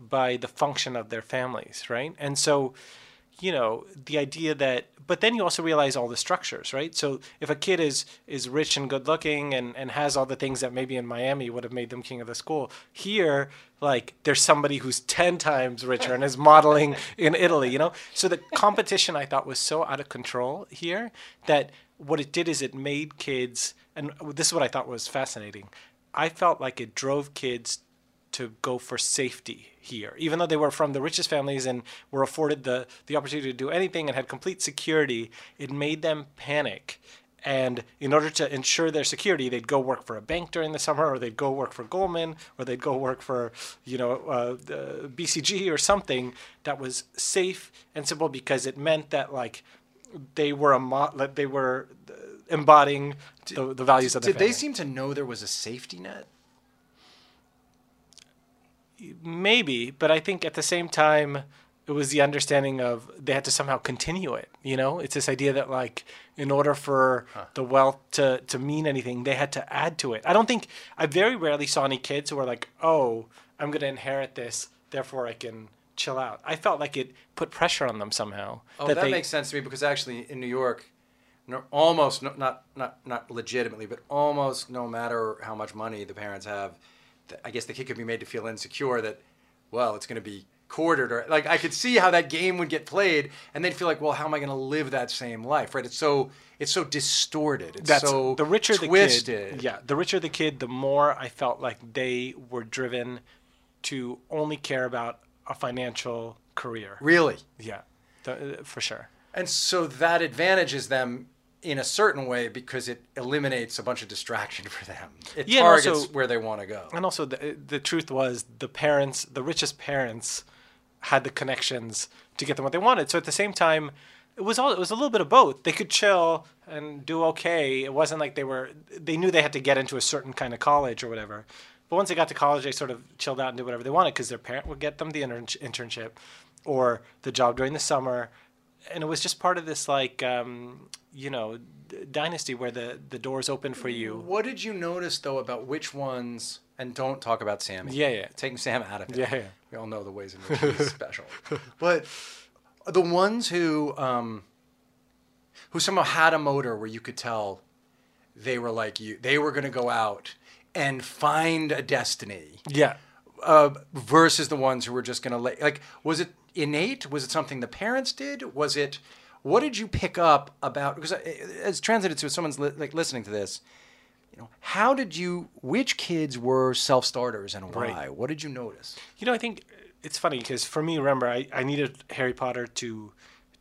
by the function of their families, right? And so, you know, the idea that but then you also realize all the structures, right? So if a kid is is rich and good looking and, and has all the things that maybe in Miami would have made them king of the school, here like there's somebody who's *laughs* 10 times richer and is modeling in Italy, you know? So the competition I thought was so out of control here that what it did is it made kids and this is what I thought was fascinating. I felt like it drove kids to go for safety here, even though they were from the richest families and were afforded the, the opportunity to do anything and had complete security, it made them panic. And in order to ensure their security, they'd go work for a bank during the summer, or they'd go work for Goldman, or they'd go work for, you know, uh, the BCG or something that was safe and simple because it meant that like they were a mo- like, they were embodying the, the values of their Did they family. seem to know there was a safety net? Maybe but i think at the same time it was the understanding of they had to somehow continue it you know? It's this idea that like in order for the wealth to to mean anything they had to add to it. I don't think i very rarely saw any kids who were like oh i'm going to inherit this therefore i can chill out. I felt like it put pressure on them somehow Oh, that, they, makes sense to me because actually in New York, no, almost no, not not not legitimately, but almost no matter how much money the parents have, I guess the kid could be made to feel insecure that, well, it's going to be quartered or like I could see how that game would get played, and they'd feel like, well, how am I going to live that same life? Right? It's so it's so distorted. It's that's so the richer twisted. the kid yeah the richer the kid the more i felt like they were driven to only care about a financial career Really. yeah the, uh, for sure And so that advantages them in a certain way because it eliminates a bunch of distraction *laughs* for them. It Yeah, targets also- where they want to go. and also the, the truth was the parents the richest parents had the connections to get them what they wanted. So at the same time it was all it was a little bit of both. They could chill and do okay. It wasn't like they were they knew they had to get into a certain kind of college or whatever. But once they got to college they sort of chilled out and did whatever they wanted because their parent would get them the intern- internship or the job during the summer and it was just part of this like um, you know d- dynasty where the the doors open for you What did you notice though about which ones? And don't talk about Sammy. Yeah, yeah. Taking Sam out of it. Yeah, yeah. We all know the ways in which he's special. *laughs* But the ones who um, who somehow had a motor where you could tell they were like you. They were going to go out and find a destiny Yeah. uh, versus the ones who were just going to like like was it innate? Was it something the parents did? Was it what did you pick up about because uh, as translated to someone's li- like listening to this you know how did you which kids were self-starters and why? Right. what did you notice? You know, I think it's funny because for me, remember, I, I needed Harry Potter to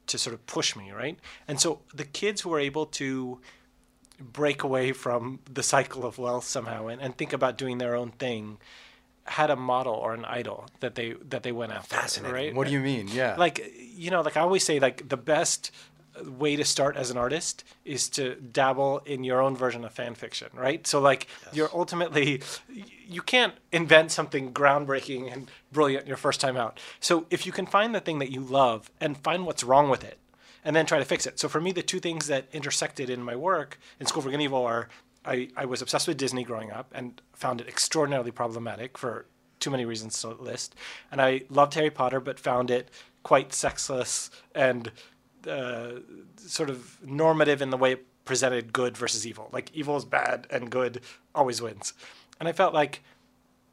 to sort of push me, right? And so the kids who were able to break away from the cycle of wealth somehow and, and think about doing their own thing had a model or an idol that they that they went after. fascinating. right? what do you mean? Yeah. Like you know like i always say like the best way to start as an artist is to dabble in your own version of fan fiction right? So like you're ultimately you can't invent something groundbreaking and brilliant your first time out. So if you can find the thing that you love and find what's wrong with it and then try to fix it. So for me the two things that intersected in my work in school for evil are I, I was obsessed with disney growing up and found it extraordinarily problematic for too many reasons to list. And I loved Harry Potter, but found it quite sexless and uh, sort of normative in the way it presented good versus evil. Like evil is bad and good always wins. And I felt like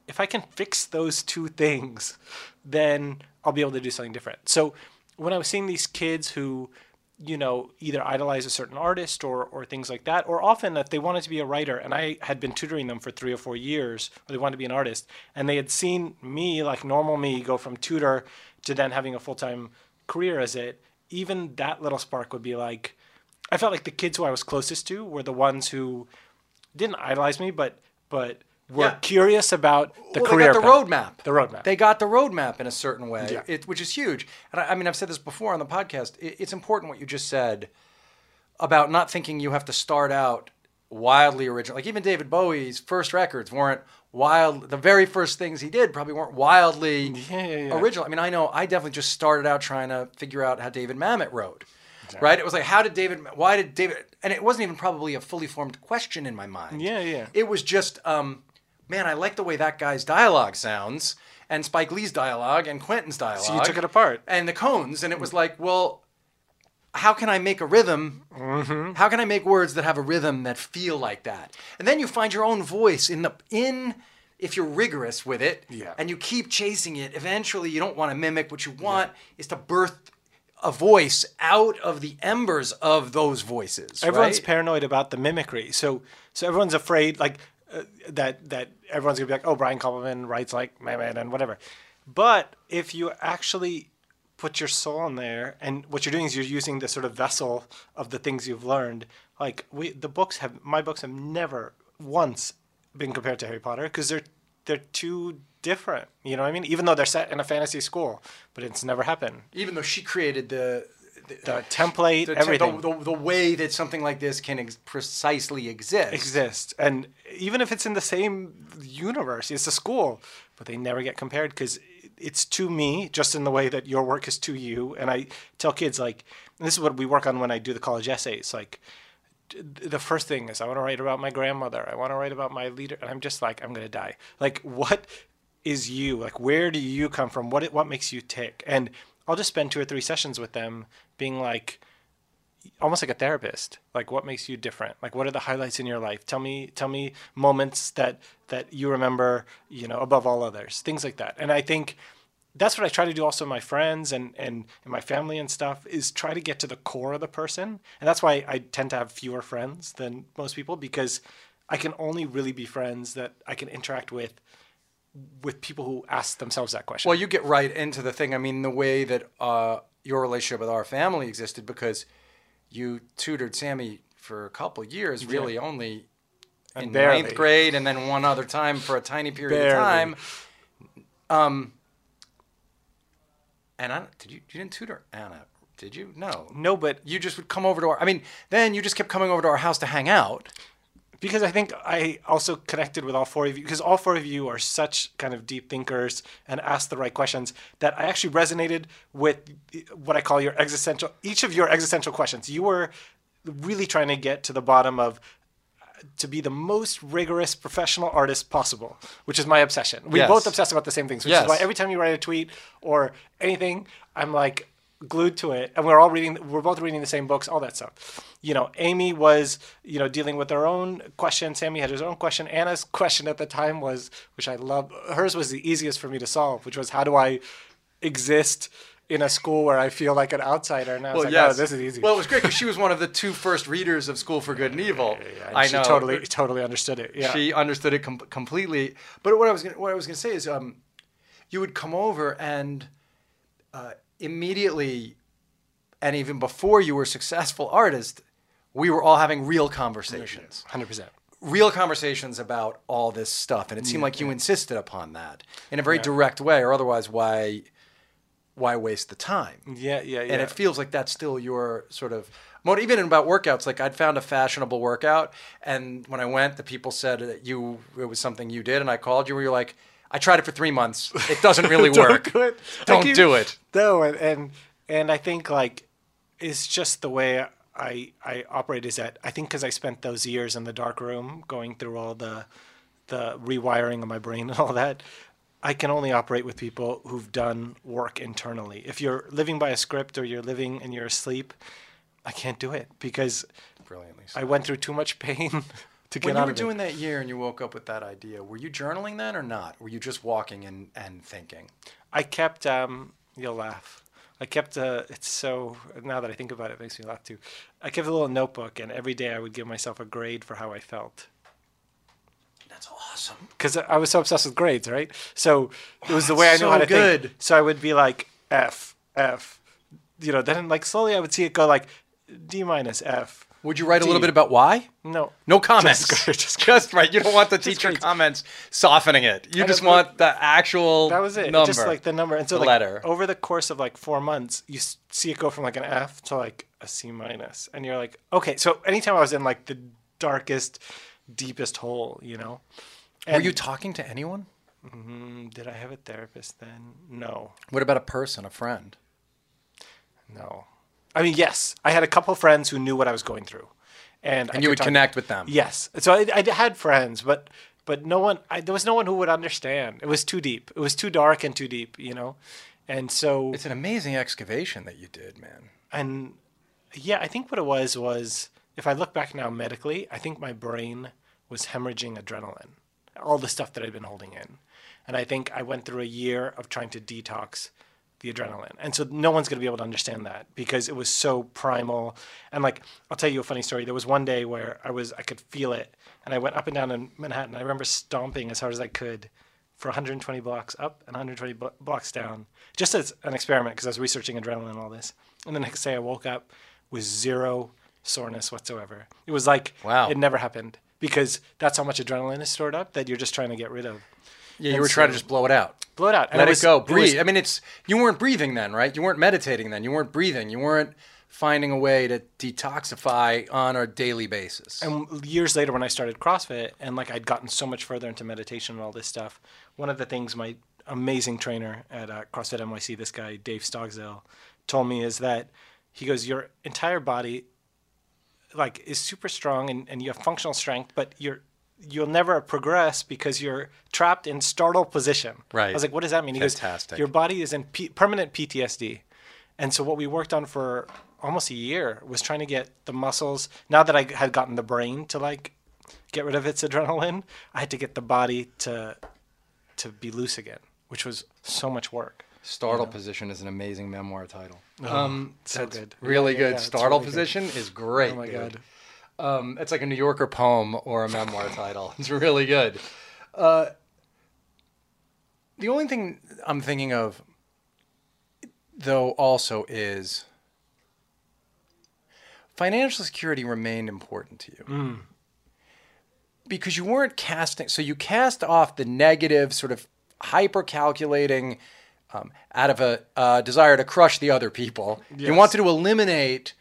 if I can fix those two things, then I'll be able to do something different. So when I was seeing these kids who, you know, either idolize a certain artist or, or things like that, or often if they wanted to be a writer, and I had been tutoring them for three or four years, or they wanted to be an artist, and they had seen me, like normal me, go from tutor to then having a full time career as it, even that little spark would be like, I felt like the kids who I was closest to were the ones who didn't idolize me, but but were Yeah. curious about the well, career they got the path. roadmap. The roadmap. They got the roadmap in a certain way, Yeah. it, which is huge. And I, I mean, I've said this before on the podcast. It, it's important what you just said about not thinking you have to start out wildly original. Like even David Bowie's first records weren't wild. The very first things he did probably weren't wildly Yeah, original. I mean, I know I definitely just started out trying to figure out how David Mamet wrote. Right? It was like, how did David? Why did David? And it wasn't even probably a fully formed question in my mind. Yeah, yeah. It was just, um, man, I like the way that guy's dialogue sounds, and Spike Lee's dialogue, and Quentin's dialogue. So you took it apart. and the Coens, and it was like, well, how can I make a rhythm? Mm-hmm. How can I make words that have a rhythm that feel like that? And then you find your own voice in the in. If you're rigorous with it, Yeah. and you keep chasing it, eventually you don't want to mimic. What you want is to birth a voice out of the embers of those voices. everyone's right? paranoid about the mimicry. So so everyone's afraid like uh, that that everyone's gonna be like, oh, Brian Koppelman writes like man, and whatever. But if you actually put your soul in there, and what you're doing is you're using the sort of vessel of the things you've learned. Like we, the books have my books have never once been compared to Harry Potter because they're they're too different. You know what I mean? Even though they're set in a fantasy school, but it's never happened. even though she created the the, The template, the, everything. the, the, the way that something like this can ex- precisely exist. exist. And even if it's in the same universe it's a school but they never get compared because it's to me just in the way that your work is to you. And i tell kids like this is what we work on when i do the college essays. Like the first thing is i want to write about my grandmother. I want to write about my leader. And i'm just like i'm going to die. Like what is you? Like where do you come from? What what makes you tick? And i'll just spend two or three sessions with them being like almost like a therapist. Like what makes you different? Like what are the highlights in your life? Tell me tell me moments that that you remember you know above all others things like that. And i think that's what i try to do also my friends and and, and my family and stuff is try to get to the core of the person. And that's why i tend to have fewer friends than most people because i can only really be friends that i can interact with with people who ask themselves that question. Well, you get right into the thing. I mean, the way that uh, your relationship with our family existed because you tutored Sammy for a couple years, really only in barely. ninth grade, and then one other time for a tiny period of time. Um, and I did you you didn't tutor Anna? Did you? No. no but You just would come over to our. I mean, then you just kept coming over to our house to hang out. Because I think I also connected with all four of you because all four of you are such kind of deep thinkers and ask the right questions that I actually resonated with what I call your existential each of your existential questions. You were really trying to get to the bottom of uh, to be the most rigorous professional artist possible, which is my obsession. We Yes. both obsess about the same things, which Yes. is why every time you write a tweet or anything, I'm like glued to it, and we're all reading. We're both reading the same books, all that stuff. You know, Amy was you know dealing with her own question. Sammy had his own question. Anna's question at the time was, which I love. Hers was the easiest for me to solve, which was how do I exist in a school where I feel like an outsider? And I was like, oh, this is easy. Well, it was great because she was one of the two first readers of School for Good and Evil. Yeah, and I she know. totally totally understood it. Yeah. She understood it com- completely. But what I was gonna, what I was going to say is, um, you would come over and uh, immediately, and even before you were a successful artist, we were all having real conversations. Hundred percent. Real conversations about all this stuff, and it seemed like you insisted upon that in a very direct way, or otherwise, why, why waste the time? Yeah, yeah, yeah. and it feels like that's still your sort of mode. Even about workouts, like I'd found a fashionable workout, and when I went, the people said that you it was something you did, and I called you, where you're like, I tried it for three months, it *laughs* doesn't really work. do it. Don't keep- do it. No, and, and and I think like it's just the way I I operate is that I think because I spent those years in the dark room going through all the the rewiring of my brain *laughs* and all that. I can only operate with people who've done work internally. If you're living by a script or you're living and you're asleep, I can't do it because Brilliantly. I went through too much pain *laughs* to get when you were doing it. that year and you woke up with that idea, were you journaling then or not? Were you just walking and, and thinking? I kept um you'll laugh. I kept uh it's so now that I think about it, it makes me laugh too. I kept a little notebook and every day I would give myself a grade for how I felt. That's awesome. Because I was so obsessed with grades, right? So it was the way I knew so how to good. think. So I would be like F, F. You know, then like slowly I would see it go like D minus F. Would you write a little bit about why? No. No comments. *laughs* Just just *laughs* Just right. You don't want the teacher grades. comments softening it. You And just it- want the actual That was it. number. Just like the number. And so The like letter. over the course of like four months, you see it go from like an F to like a C minus, and you're like, okay. So anytime I was in like the darkest, deepest hole, you know. Were you talking to anyone? Mm, Did I have a therapist then? No, What about a person, a friend? no. I mean, yes, I had a couple friends who knew what I was going through, and I And you could would talk- connect with them. Yes. So I, I had friends, but but no one. I, there was no one who would understand. It was too deep. It was too dark and too deep. You know, and so It's an amazing excavation that you did, man. and yeah, I think what it was was if I look back now medically, I think my brain was hemorrhaging adrenaline, all the stuff that I'd been holding in, and I think I went through a year of trying to detox the adrenaline, and so no one's going to be able to understand that because it was so primal. And like, I'll tell you a funny story. There was one day where I was I could feel it, and I went up and down in Manhattan. I remember stomping as hard as I could for 120 blocks up and 120 blo- blocks down, just as an experiment because I was researching adrenaline and all this. And the next day I woke up with zero soreness whatsoever. It was like Wow. it never happened because that's how much adrenaline is stored up that you're just trying to get rid of. Yeah, you And were trying to just blow it out. Blow it out. And Let was- it go. was- Breathe. I mean, it's you weren't breathing then, right? You weren't meditating then. You weren't breathing. You weren't finding a way to detoxify on a daily basis. and years later when I started CrossFit and like I'd gotten so much further into meditation and all this stuff, one of the things my amazing trainer at uh, CrossFit NYC, this guy Dave Stogsdale, told me is that he goes, your entire body like is super strong and, and you have functional strength, but you're you'll never progress because you're trapped in startle position. Right. I was like, what does that mean? He Fantastic. goes, your body is in P- permanent PTSD. And so what we worked on for almost a year was trying to get the muscles. Now that I had gotten the brain to like get rid of its adrenaline, I had to get the body to to be loose again, which was so much work. Startle Position is an amazing memoir title. um, so that's good. Really Yeah, good. yeah, it's Startle really good. Position is great. Oh my dude. god. Um, it's like a New Yorker poem or a memoir title. It's really good. Uh, the only thing I'm thinking of, though, also is financial security remained important to you. Because you weren't casting, so you cast off the negative, sort of hyper calculating um, out of a uh, desire to crush the other people. You wanted to eliminate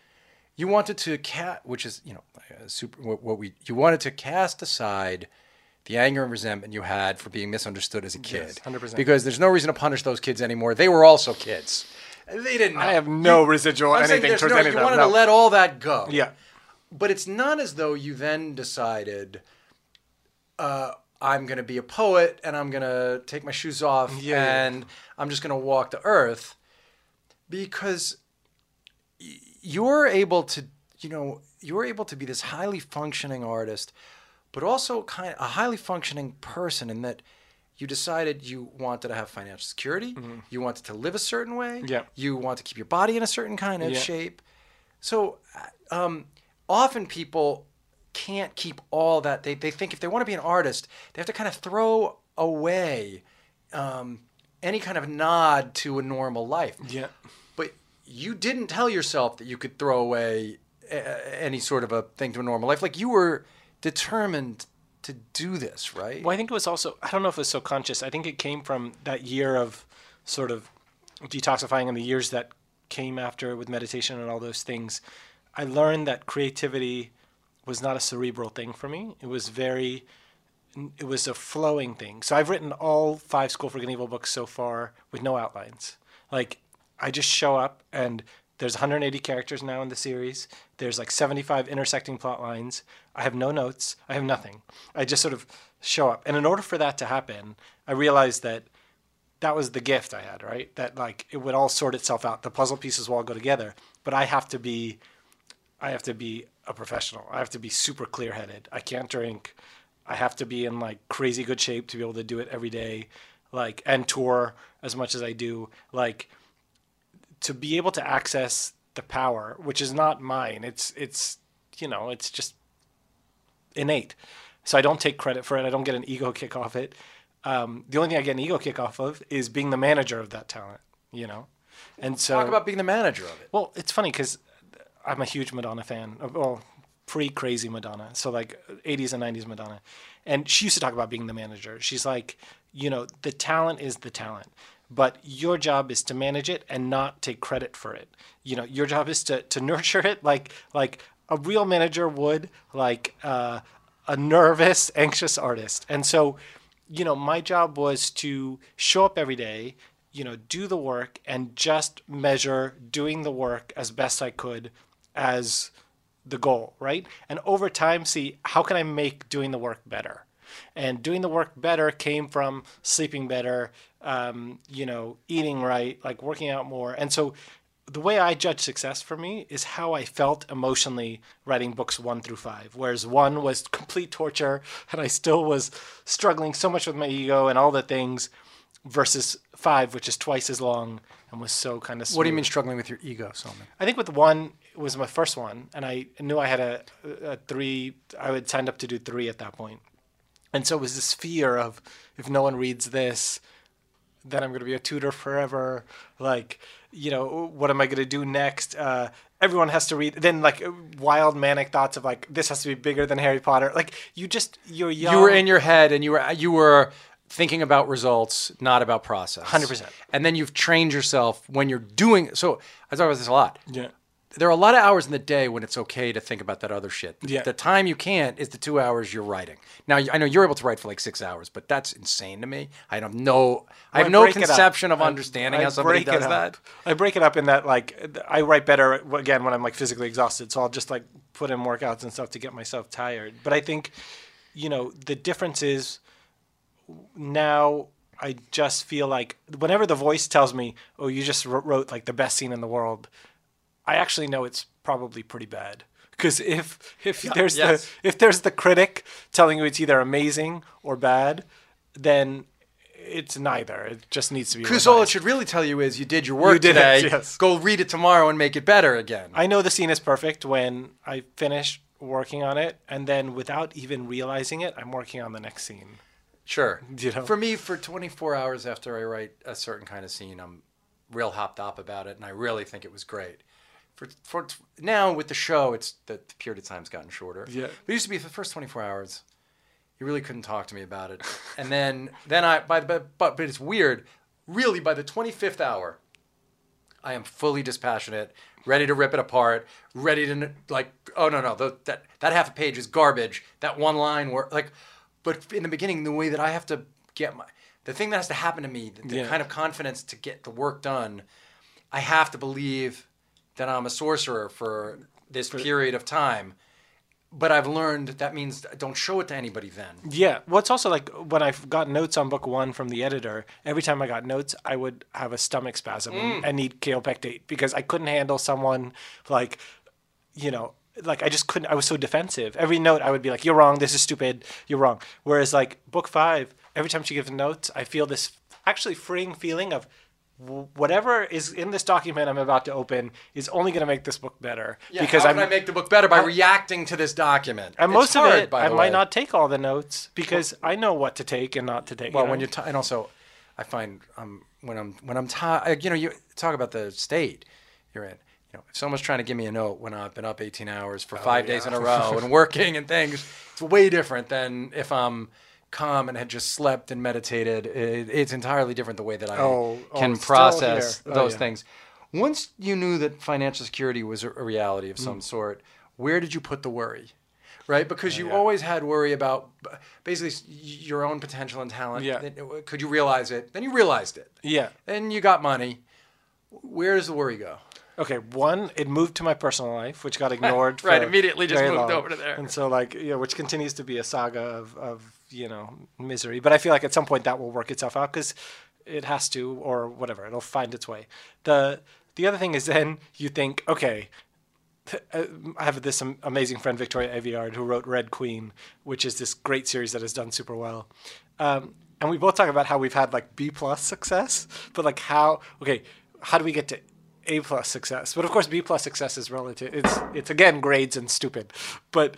you wanted to cat which is you know super what, what we you wanted to cast aside the anger and resentment you had for being misunderstood as a kid 100%. because there's no reason to punish those kids anymore they were also kids they didn't know. I have no residual I'm anything towards no, any you wanted no. to let all that go yeah. but it's not as though you then decided uh, i'm going to be a poet and i'm going to take my shoes off Yeah, and i'm just going to walk the earth because you're able to, you know, you're able to be this highly functioning artist, but also kind of a highly functioning person in that you decided you wanted to have financial security, you wanted to live a certain way, Mm-hmm. Yeah. you want to keep your body in a certain kind of Yeah. shape. So um, often people can't keep all that. They, they think if they want to be an artist, they have to kind of throw away um, any kind of nod to a normal life. Yeah. You didn't tell yourself that you could throw away uh, any sort of a thing to a normal life. Like you were determined to do this, right? Well, I think it was also, I don't know if it was so conscious. I think it came from that year of sort of detoxifying and the years that came after with meditation and all those things. I learned that creativity was not a cerebral thing for me. It was very, it was a flowing thing. So I've written all five School for Good and Evil books so far with no outlines. Like I just show up and there's 180 characters now in the series. There's like 75 intersecting plot lines. I have no notes. I have nothing. I just sort of show up. And in order for that to happen, I realized that that was the gift I had, right? That like it would all sort itself out. The puzzle pieces will all go together. But I have to be I have to be a professional. I have to be super clear headed. I can't drink. I have to be in like crazy good shape to be able to do it every day, like and tour as much as I do. Like to be able to access the power, which is not mine. It's it's you know, it's just innate. So I don't take credit for it. I don't get an ego kick off it. Um, the only thing I get an ego kick off of is being the manager of that talent, you know? And so Talk about being the manager of it. well, it's funny because I'm a huge Madonna fan. of- Well, pre crazy Madonna. So like 80s and 90s Madonna. And she used to talk about being the manager. She's like, you know, the talent is the talent, but your job is to manage it and not take credit for it. You know, your job is to, to *laughs* nurture it like like a real manager would, like uh, a nervous, *laughs* anxious artist. And so, you know, my job was to show up every day, you know, do the work and just measure doing the work as best I could as the goal, right? And over time, see how can I make doing the work better? And doing the work better came from sleeping better, um, you know, eating right, like working out more. And so the way I judge success for me is how I felt emotionally writing books one through five. Whereas one was complete torture, *laughs* and I still was struggling so much with my ego and all the things, versus five, which is twice as long and was so kind of. What do you mean struggling with your ego, Soman? I think with one it was my first one, and I knew I had a, a three. I would signed up to do three at that point, and so it was this fear of if no one reads this, then I'm going to be a tutor forever. Like, you know, what am I going to do next? Uh, everyone has to read. Then like wild manic thoughts of like this has to be bigger than Harry Potter. Like you just you're young. You were in your head and you were you were thinking about results, not about process. 100%. And then you've trained yourself when you're doing so I talk about this a lot. yeah. There are a lot of hours in the day when it's okay to think about that other shit. Yeah. The time you can't is the two hours you're writing. Now I know you're able to write for like six hours, but that's insane to me. I have no I have no break it up. conception of I- understanding I how somebody break does that. I break it up in that like I write better again when I'm like physically exhausted, so I'll just like put in workouts and stuff to get myself tired. But I think, you know, the difference is now I just feel like whenever the voice tells me, "Oh, you just wrote like the best scene in the world," I actually know it's probably pretty bad. Because if if there's yes. the if there's the critic telling you it's either amazing or bad, then it's neither. It just needs to be. Because all it should really tell you is you did your work did it, today. yes. Go read it tomorrow and make it better again. I know the scene is perfect when I finish working on it, and then without even realizing it, I'm working on the next scene. Sure. *laughs* You know? For me, for 24 hours after I write a certain kind of scene, I'm real hopped up about it, and I really think it was great. For, for now with the show, it's the, the period of time's gotten shorter. Yeah. But it used to be for the first 24 hours, you really couldn't talk to me about it, *laughs* and then then I by the but but, but it's weird. Really, by the 25th hour, I am fully dispassionate, ready to rip it apart, ready to like, oh no no, the, that that half a page is garbage. That one line where like, but in the beginning, the way that I have to get my the thing that has to happen to me, the, the Yeah. kind of confidence to get the work done, I have to believe that I'm a sorcerer for this period of time. but I've learned that means don't show it to anybody then. Yeah. Well, it's also like when I got notes on book one from the editor, every time I got notes, I would have a stomach spasm and, mm. and need kaopectate because I couldn't handle someone like, you know, like I just couldn't. I was so defensive. Every note I would be like, "You're wrong. This is stupid. You're wrong." Whereas like book five, every time she gives notes, I feel this actually freeing feeling of whatever is in this document I'm about to open is only going to make this book better because how can I make the book better by reacting to this document? And It's most of hard, it, by I might way. not take all the notes because I know what to take and not to take. Well, you when know? you're t- and also, I find um, when I'm when I'm tired, you know, you talk about the state you're in. You know, if someone's trying to give me a note when I've been up 18 hours for five days in a row and working and things, it's way different than if I'm calm and had just slept and meditated. It, it's entirely different the way that I Oh, oh, can still process. Oh, those yeah. things. Once you knew that financial security was a, reality of Mm. some sort, where did you put the worry? Right, because you yeah. always had worry about basically your own potential and talent. Yeah. Uh, Could you realize it? Then you realized it. yeah. Then you got money. Where does the worry go? Okay, one, it moved to my personal life, which got *laughs* ignored. Right, immediately just moved long. over to there. and so like you know, which continues to be a saga of of you know misery. But I feel like at some point that will work itself out because it has to, or whatever, it'll find its way. the The other thing is then you think, okay, uh, I have this amazing friend Victoria Aveyard who wrote Red Queen, which is this great series that has done super well. Um, and we both talk about how we've had like B plus success, but like how okay, how do we get to A plus success? But of course, B plus success is relative. It's it's again grades and stupid, but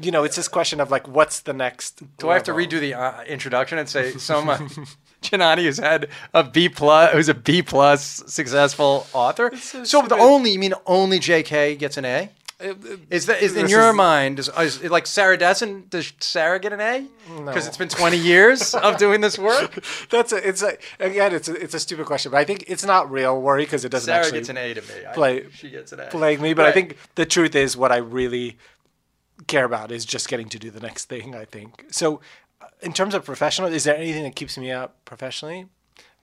you know it's this question of like what's the next? Do I have to redo the uh, introduction and say *laughs* Soman Chainani has had a B plus, who's a B plus successful author? so So, the only you mean only J.K. gets an A? Is that is in your is- mind? Is, is it like Sarah Dessen? Does Sarah get an A? No. Because it's been twenty years of doing this work. *laughs* That's a, it's a, again it's a, it's a stupid question, but I think it's not real worry because it doesn't Sarah actually gets an A to me. I- play- she gets an A. plague me. But I think the truth is what I really care about is just getting to do the next thing. I think so. uh, In terms of professional, is there anything that keeps me up professionally?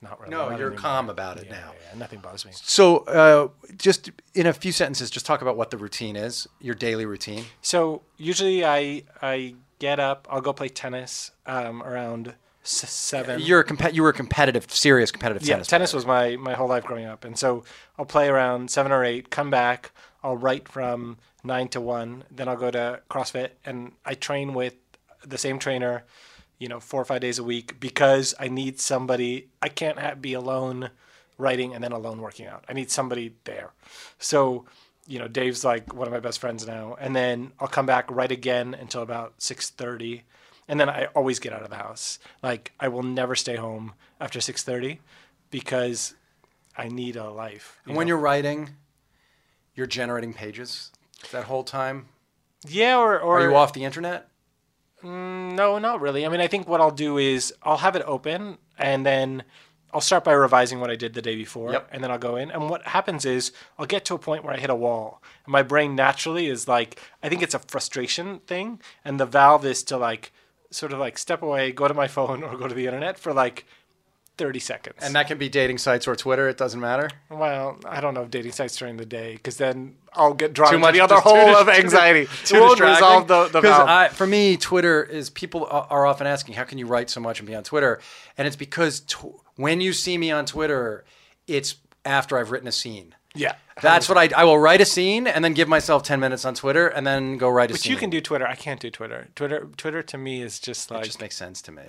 Not really. No, not you're anymore. calm about it Yeah, now. yeah, nothing bothers me. So, uh, just in a few sentences, just talk about what the routine is, your daily routine. So usually I I get up, I'll go play tennis um, around s- seven. You're a compe- you were a competitive, serious competitive yeah, tennis. tennis player. was my my whole life growing up, and so I'll play around seven or eight, come back, I'll write from nine to one, then I'll go to CrossFit, and I train with the same trainer, you know, four or five days a week because I need somebody. I can't ha- be alone writing and then alone working out. I need somebody there. So, you know, Dave's like one of my best friends now, and then I'll come back write again until about six thirty, and then I always get out of the house. Like I will never stay home after six thirty because I need a life. you And when know? you're writing, you're generating pages that whole time. yeah, or or Are you off the internet? Mm, no, not really. I mean, I think what I'll do is I'll have it open and then I'll start by revising what I did the day before Yep. and then I'll go in. And what happens is I'll get to a point where I hit a wall. And my brain naturally is like, I think it's a frustration thing. And the valve is to like, sort of like step away, go to my *laughs* phone or go to the internet for like 30 seconds. And that can be dating sites or Twitter. It doesn't matter. well, I don't know if dating sites during the day because then I'll get drawn Too much- the other hole of anxiety. Too it won't resolve the, the. I, for me, Twitter is people are often asking, "How can you write so much and be on Twitter?" And it's because tw- when you see me on Twitter, it's after I've written a scene. yeah. That's what I I will write a scene and then give myself ten minutes on Twitter and then go write a But scene. you can do Twitter. I can't do Twitter. Twitter, Twitter to me is just like. It just makes sense to me.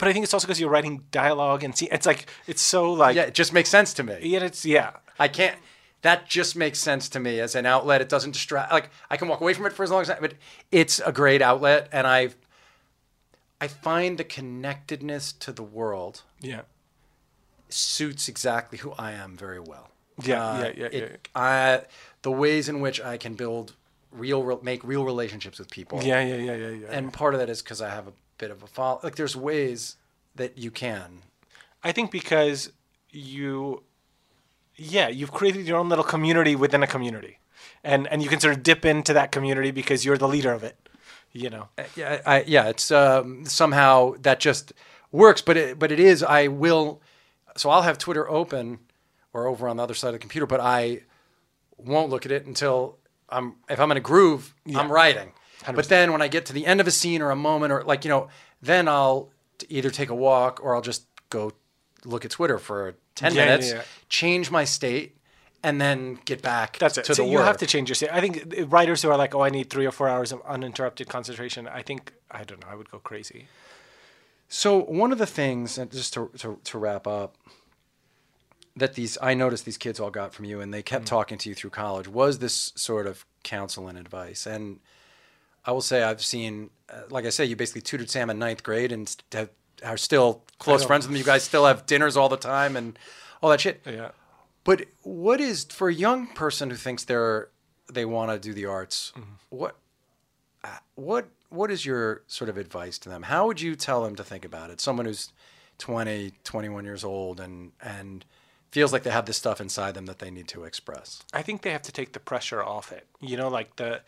But I think it's also because you're writing dialogue and see. It's like it's so like. Yeah, it just makes sense to me. Yeah, it's yeah. I can't. That just makes sense to me as an outlet. It doesn't distract. Like I can walk away from it for as long as I. But it's a great outlet, and I. I find the connectedness to the world Yeah. suits exactly who I am very well. Yeah, Uh, yeah, yeah, it- I, the ways in which I can build real, re- make real relationships with people. Yeah, yeah, yeah, yeah, yeah. And part of that is because I have a bit of a follow. Like there's ways that you can. I think because you, yeah, you've created your own little community within a community, and and you can sort of dip into that community because you're the leader of it. You know. Yeah, I, yeah, it's um, somehow that just works, but it, but it is. I will, so I'll have Twitter open or over on the other side of the computer, but I won't look at it until I'm if I'm in a groove, I'm writing. But then when I get to the end of a scene or a moment or like you know, then I'll either take a walk or I'll just go look at Twitter for ten Yeah, yeah, minutes, yeah. change my state, and then get back. That's it. To So the you have to change your state. I think uh, writers who are like, "Oh, I need three or four hours of uninterrupted concentration," I think I don't know. I would go crazy. So one of the things, and just to, to, to wrap up, that these I noticed these kids all got from you, and they kept talking to you through college, was this sort of counsel and advice. And I will say, I've seen, uh, like I say, you basically tutored Sam in ninth grade, and st- have, are still close friends with him. You guys still have dinners all the time, and all that shit. Yeah. But what is for a young person who thinks they're they want to do the arts? What uh, what what is your sort of advice to them? How would you tell them to think about it? Someone who's 20, 21 years old and and feels like they have this stuff inside them that they need to express. I think they have to take the pressure off it. You know, like the.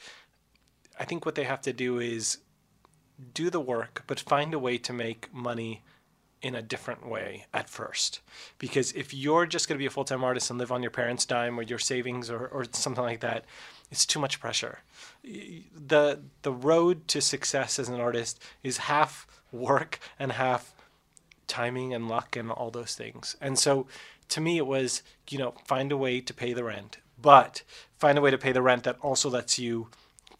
I think what they have to do is do the work, but find a way to make money in a different way at first. Because if you're just going to be a full time artist and live on your parents' dime or your savings or, or something like that, it's too much pressure. The, the road to success as an artist is half work and half timing and luck and all those things. And so to me, it was, you know, find a way to pay the rent, but find a way to pay the rent that also lets you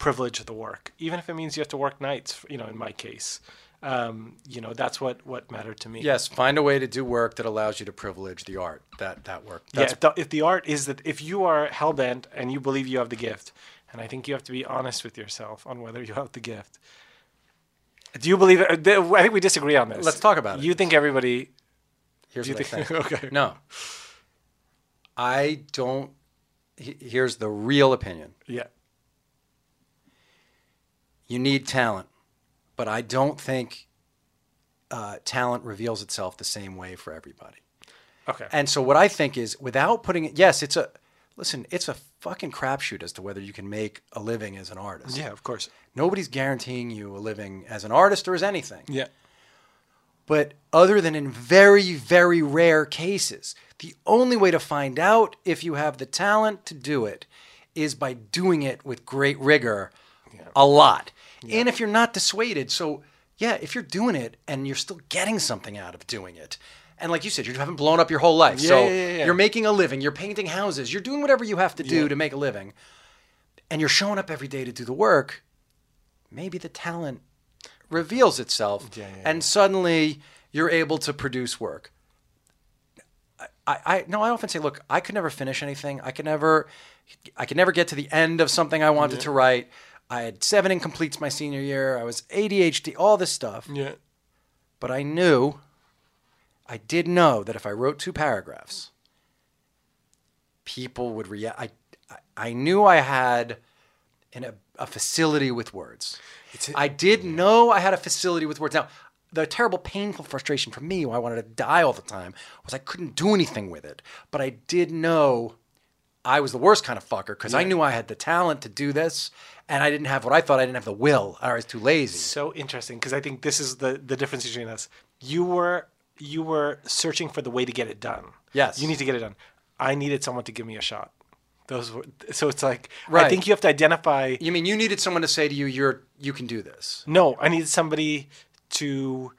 privilege of the work, even if it means you have to work nights, you know, in my case. Um, you know, that's what, what mattered to me. Yes, find a way to do work that allows you to privilege the art. That that work. Yeah, if the, if the art is that if you are hell bent and you believe you have the gift, and I think you have to be honest with yourself on whether you have the gift. Do you believe it? I think we disagree on this. Let's talk about it. You think everybody? Here's what I think. *laughs* okay. No. I don't here's the real opinion. Yeah. You need talent, but I don't think uh, talent reveals itself the same way for everybody. Okay. And so what I think is, without putting it, yes, it's a listen, it's a fucking crapshoot as to whether you can make a living as an artist. yeah, of course. Nobody's guaranteeing you a living as an artist or as anything. Yeah. But other than in very, very rare cases, the only way to find out if you have the talent to do it is by doing it with great rigor a lot. And if you're not dissuaded, so yeah, if you're doing it and you're still getting something out of doing it, and like you said, you haven't blown up your whole life. Yeah, so yeah, yeah, yeah. you're making a living, you're painting houses, you're doing whatever you have to do Yeah. to make a living, and you're showing up every day to do the work, maybe the talent reveals itself Yeah, yeah, and suddenly you're able to produce work. I, I no, I often say, look, I could never finish anything. I could never, I could never get to the end of something I wanted to write. I had seven incompletes my senior year. I was ADHD, all this stuff. Yeah. But I knew, I did know that if I wrote two paragraphs, people would react. I, I, I knew I had an, a, a facility with words. It's a- I did know I had a facility with words. Now, the terrible, painful frustration for me, why I wanted to die all the time, was I couldn't do anything with it. But I did know I was the worst kind of fucker because I knew I had the talent to do this, and I didn't have what I thought I didn't have the will. I was too lazy. So interesting because I think this is the the difference between us. You were you were searching for the way to get it done. Yes. You need to get it done. I needed someone to give me a shot. Those were so it's like right. I think you have to identify You mean you needed someone to say to you, "You're you can do this." No, I needed somebody to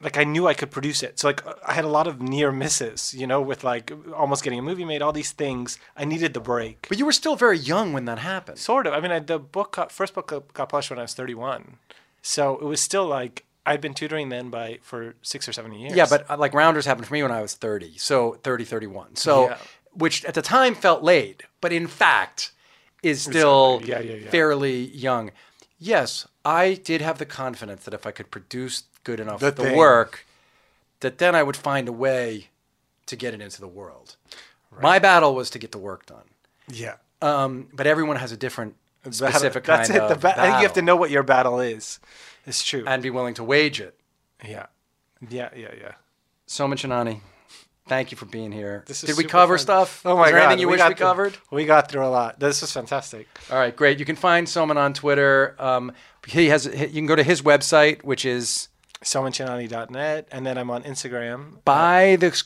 like I knew I could produce it. So like I had a lot of near misses, you know, with like almost getting a movie made, all these things. I needed the break. But you were still very young when that happened. Sort of. I mean, I, the book got, first book got published when I was 31. So it was still like I'd been tutoring then by for 6 or 7 years. Yeah, but uh, like rounders happened for me when I was 30. So 30, 31. So Yeah. which at the time felt late, but in fact is still yeah, yeah. fairly young. Yes, I did have the confidence that if I could produce good enough The the, thing. work, that then I would find a way to get it into the world. My battle was to get the work done. yeah. Um, but everyone has a different Battle- specific That's kind it. The of ba- I think you have to know what your battle is. It's true. and be willing to wage it. yeah. Yeah, yeah, yeah. Soman Chainani, thank you for being here. This is Did we cover fun. stuff? Oh my Is there god. anything you wish we through- covered? We got through a lot. This is fantastic. All right, great. You can find Soman on Twitter. Um, he has. You can go to his website, which is SomanChainani.net, and then I'm on Instagram. buy the.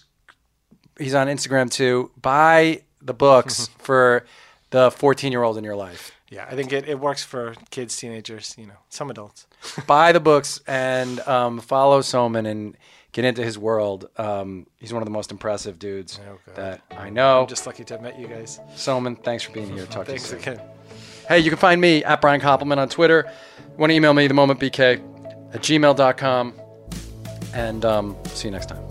He's on Instagram too. Buy the books *laughs* for the 14 year old in your life. Yeah, I think it, it works for kids, teenagers, you know, some adults. *laughs* Buy the books and um, follow Soman and get into his world. Um, he's one of the most impressive dudes Oh, that I know. I'm just lucky to have met you guys. Soman, thanks for being here. Talk Thanks to you soon. again. Hey, you can find me at Brian Koppelman on Twitter. You want to email me, themomentbk at gmail.com. And um, see you next time.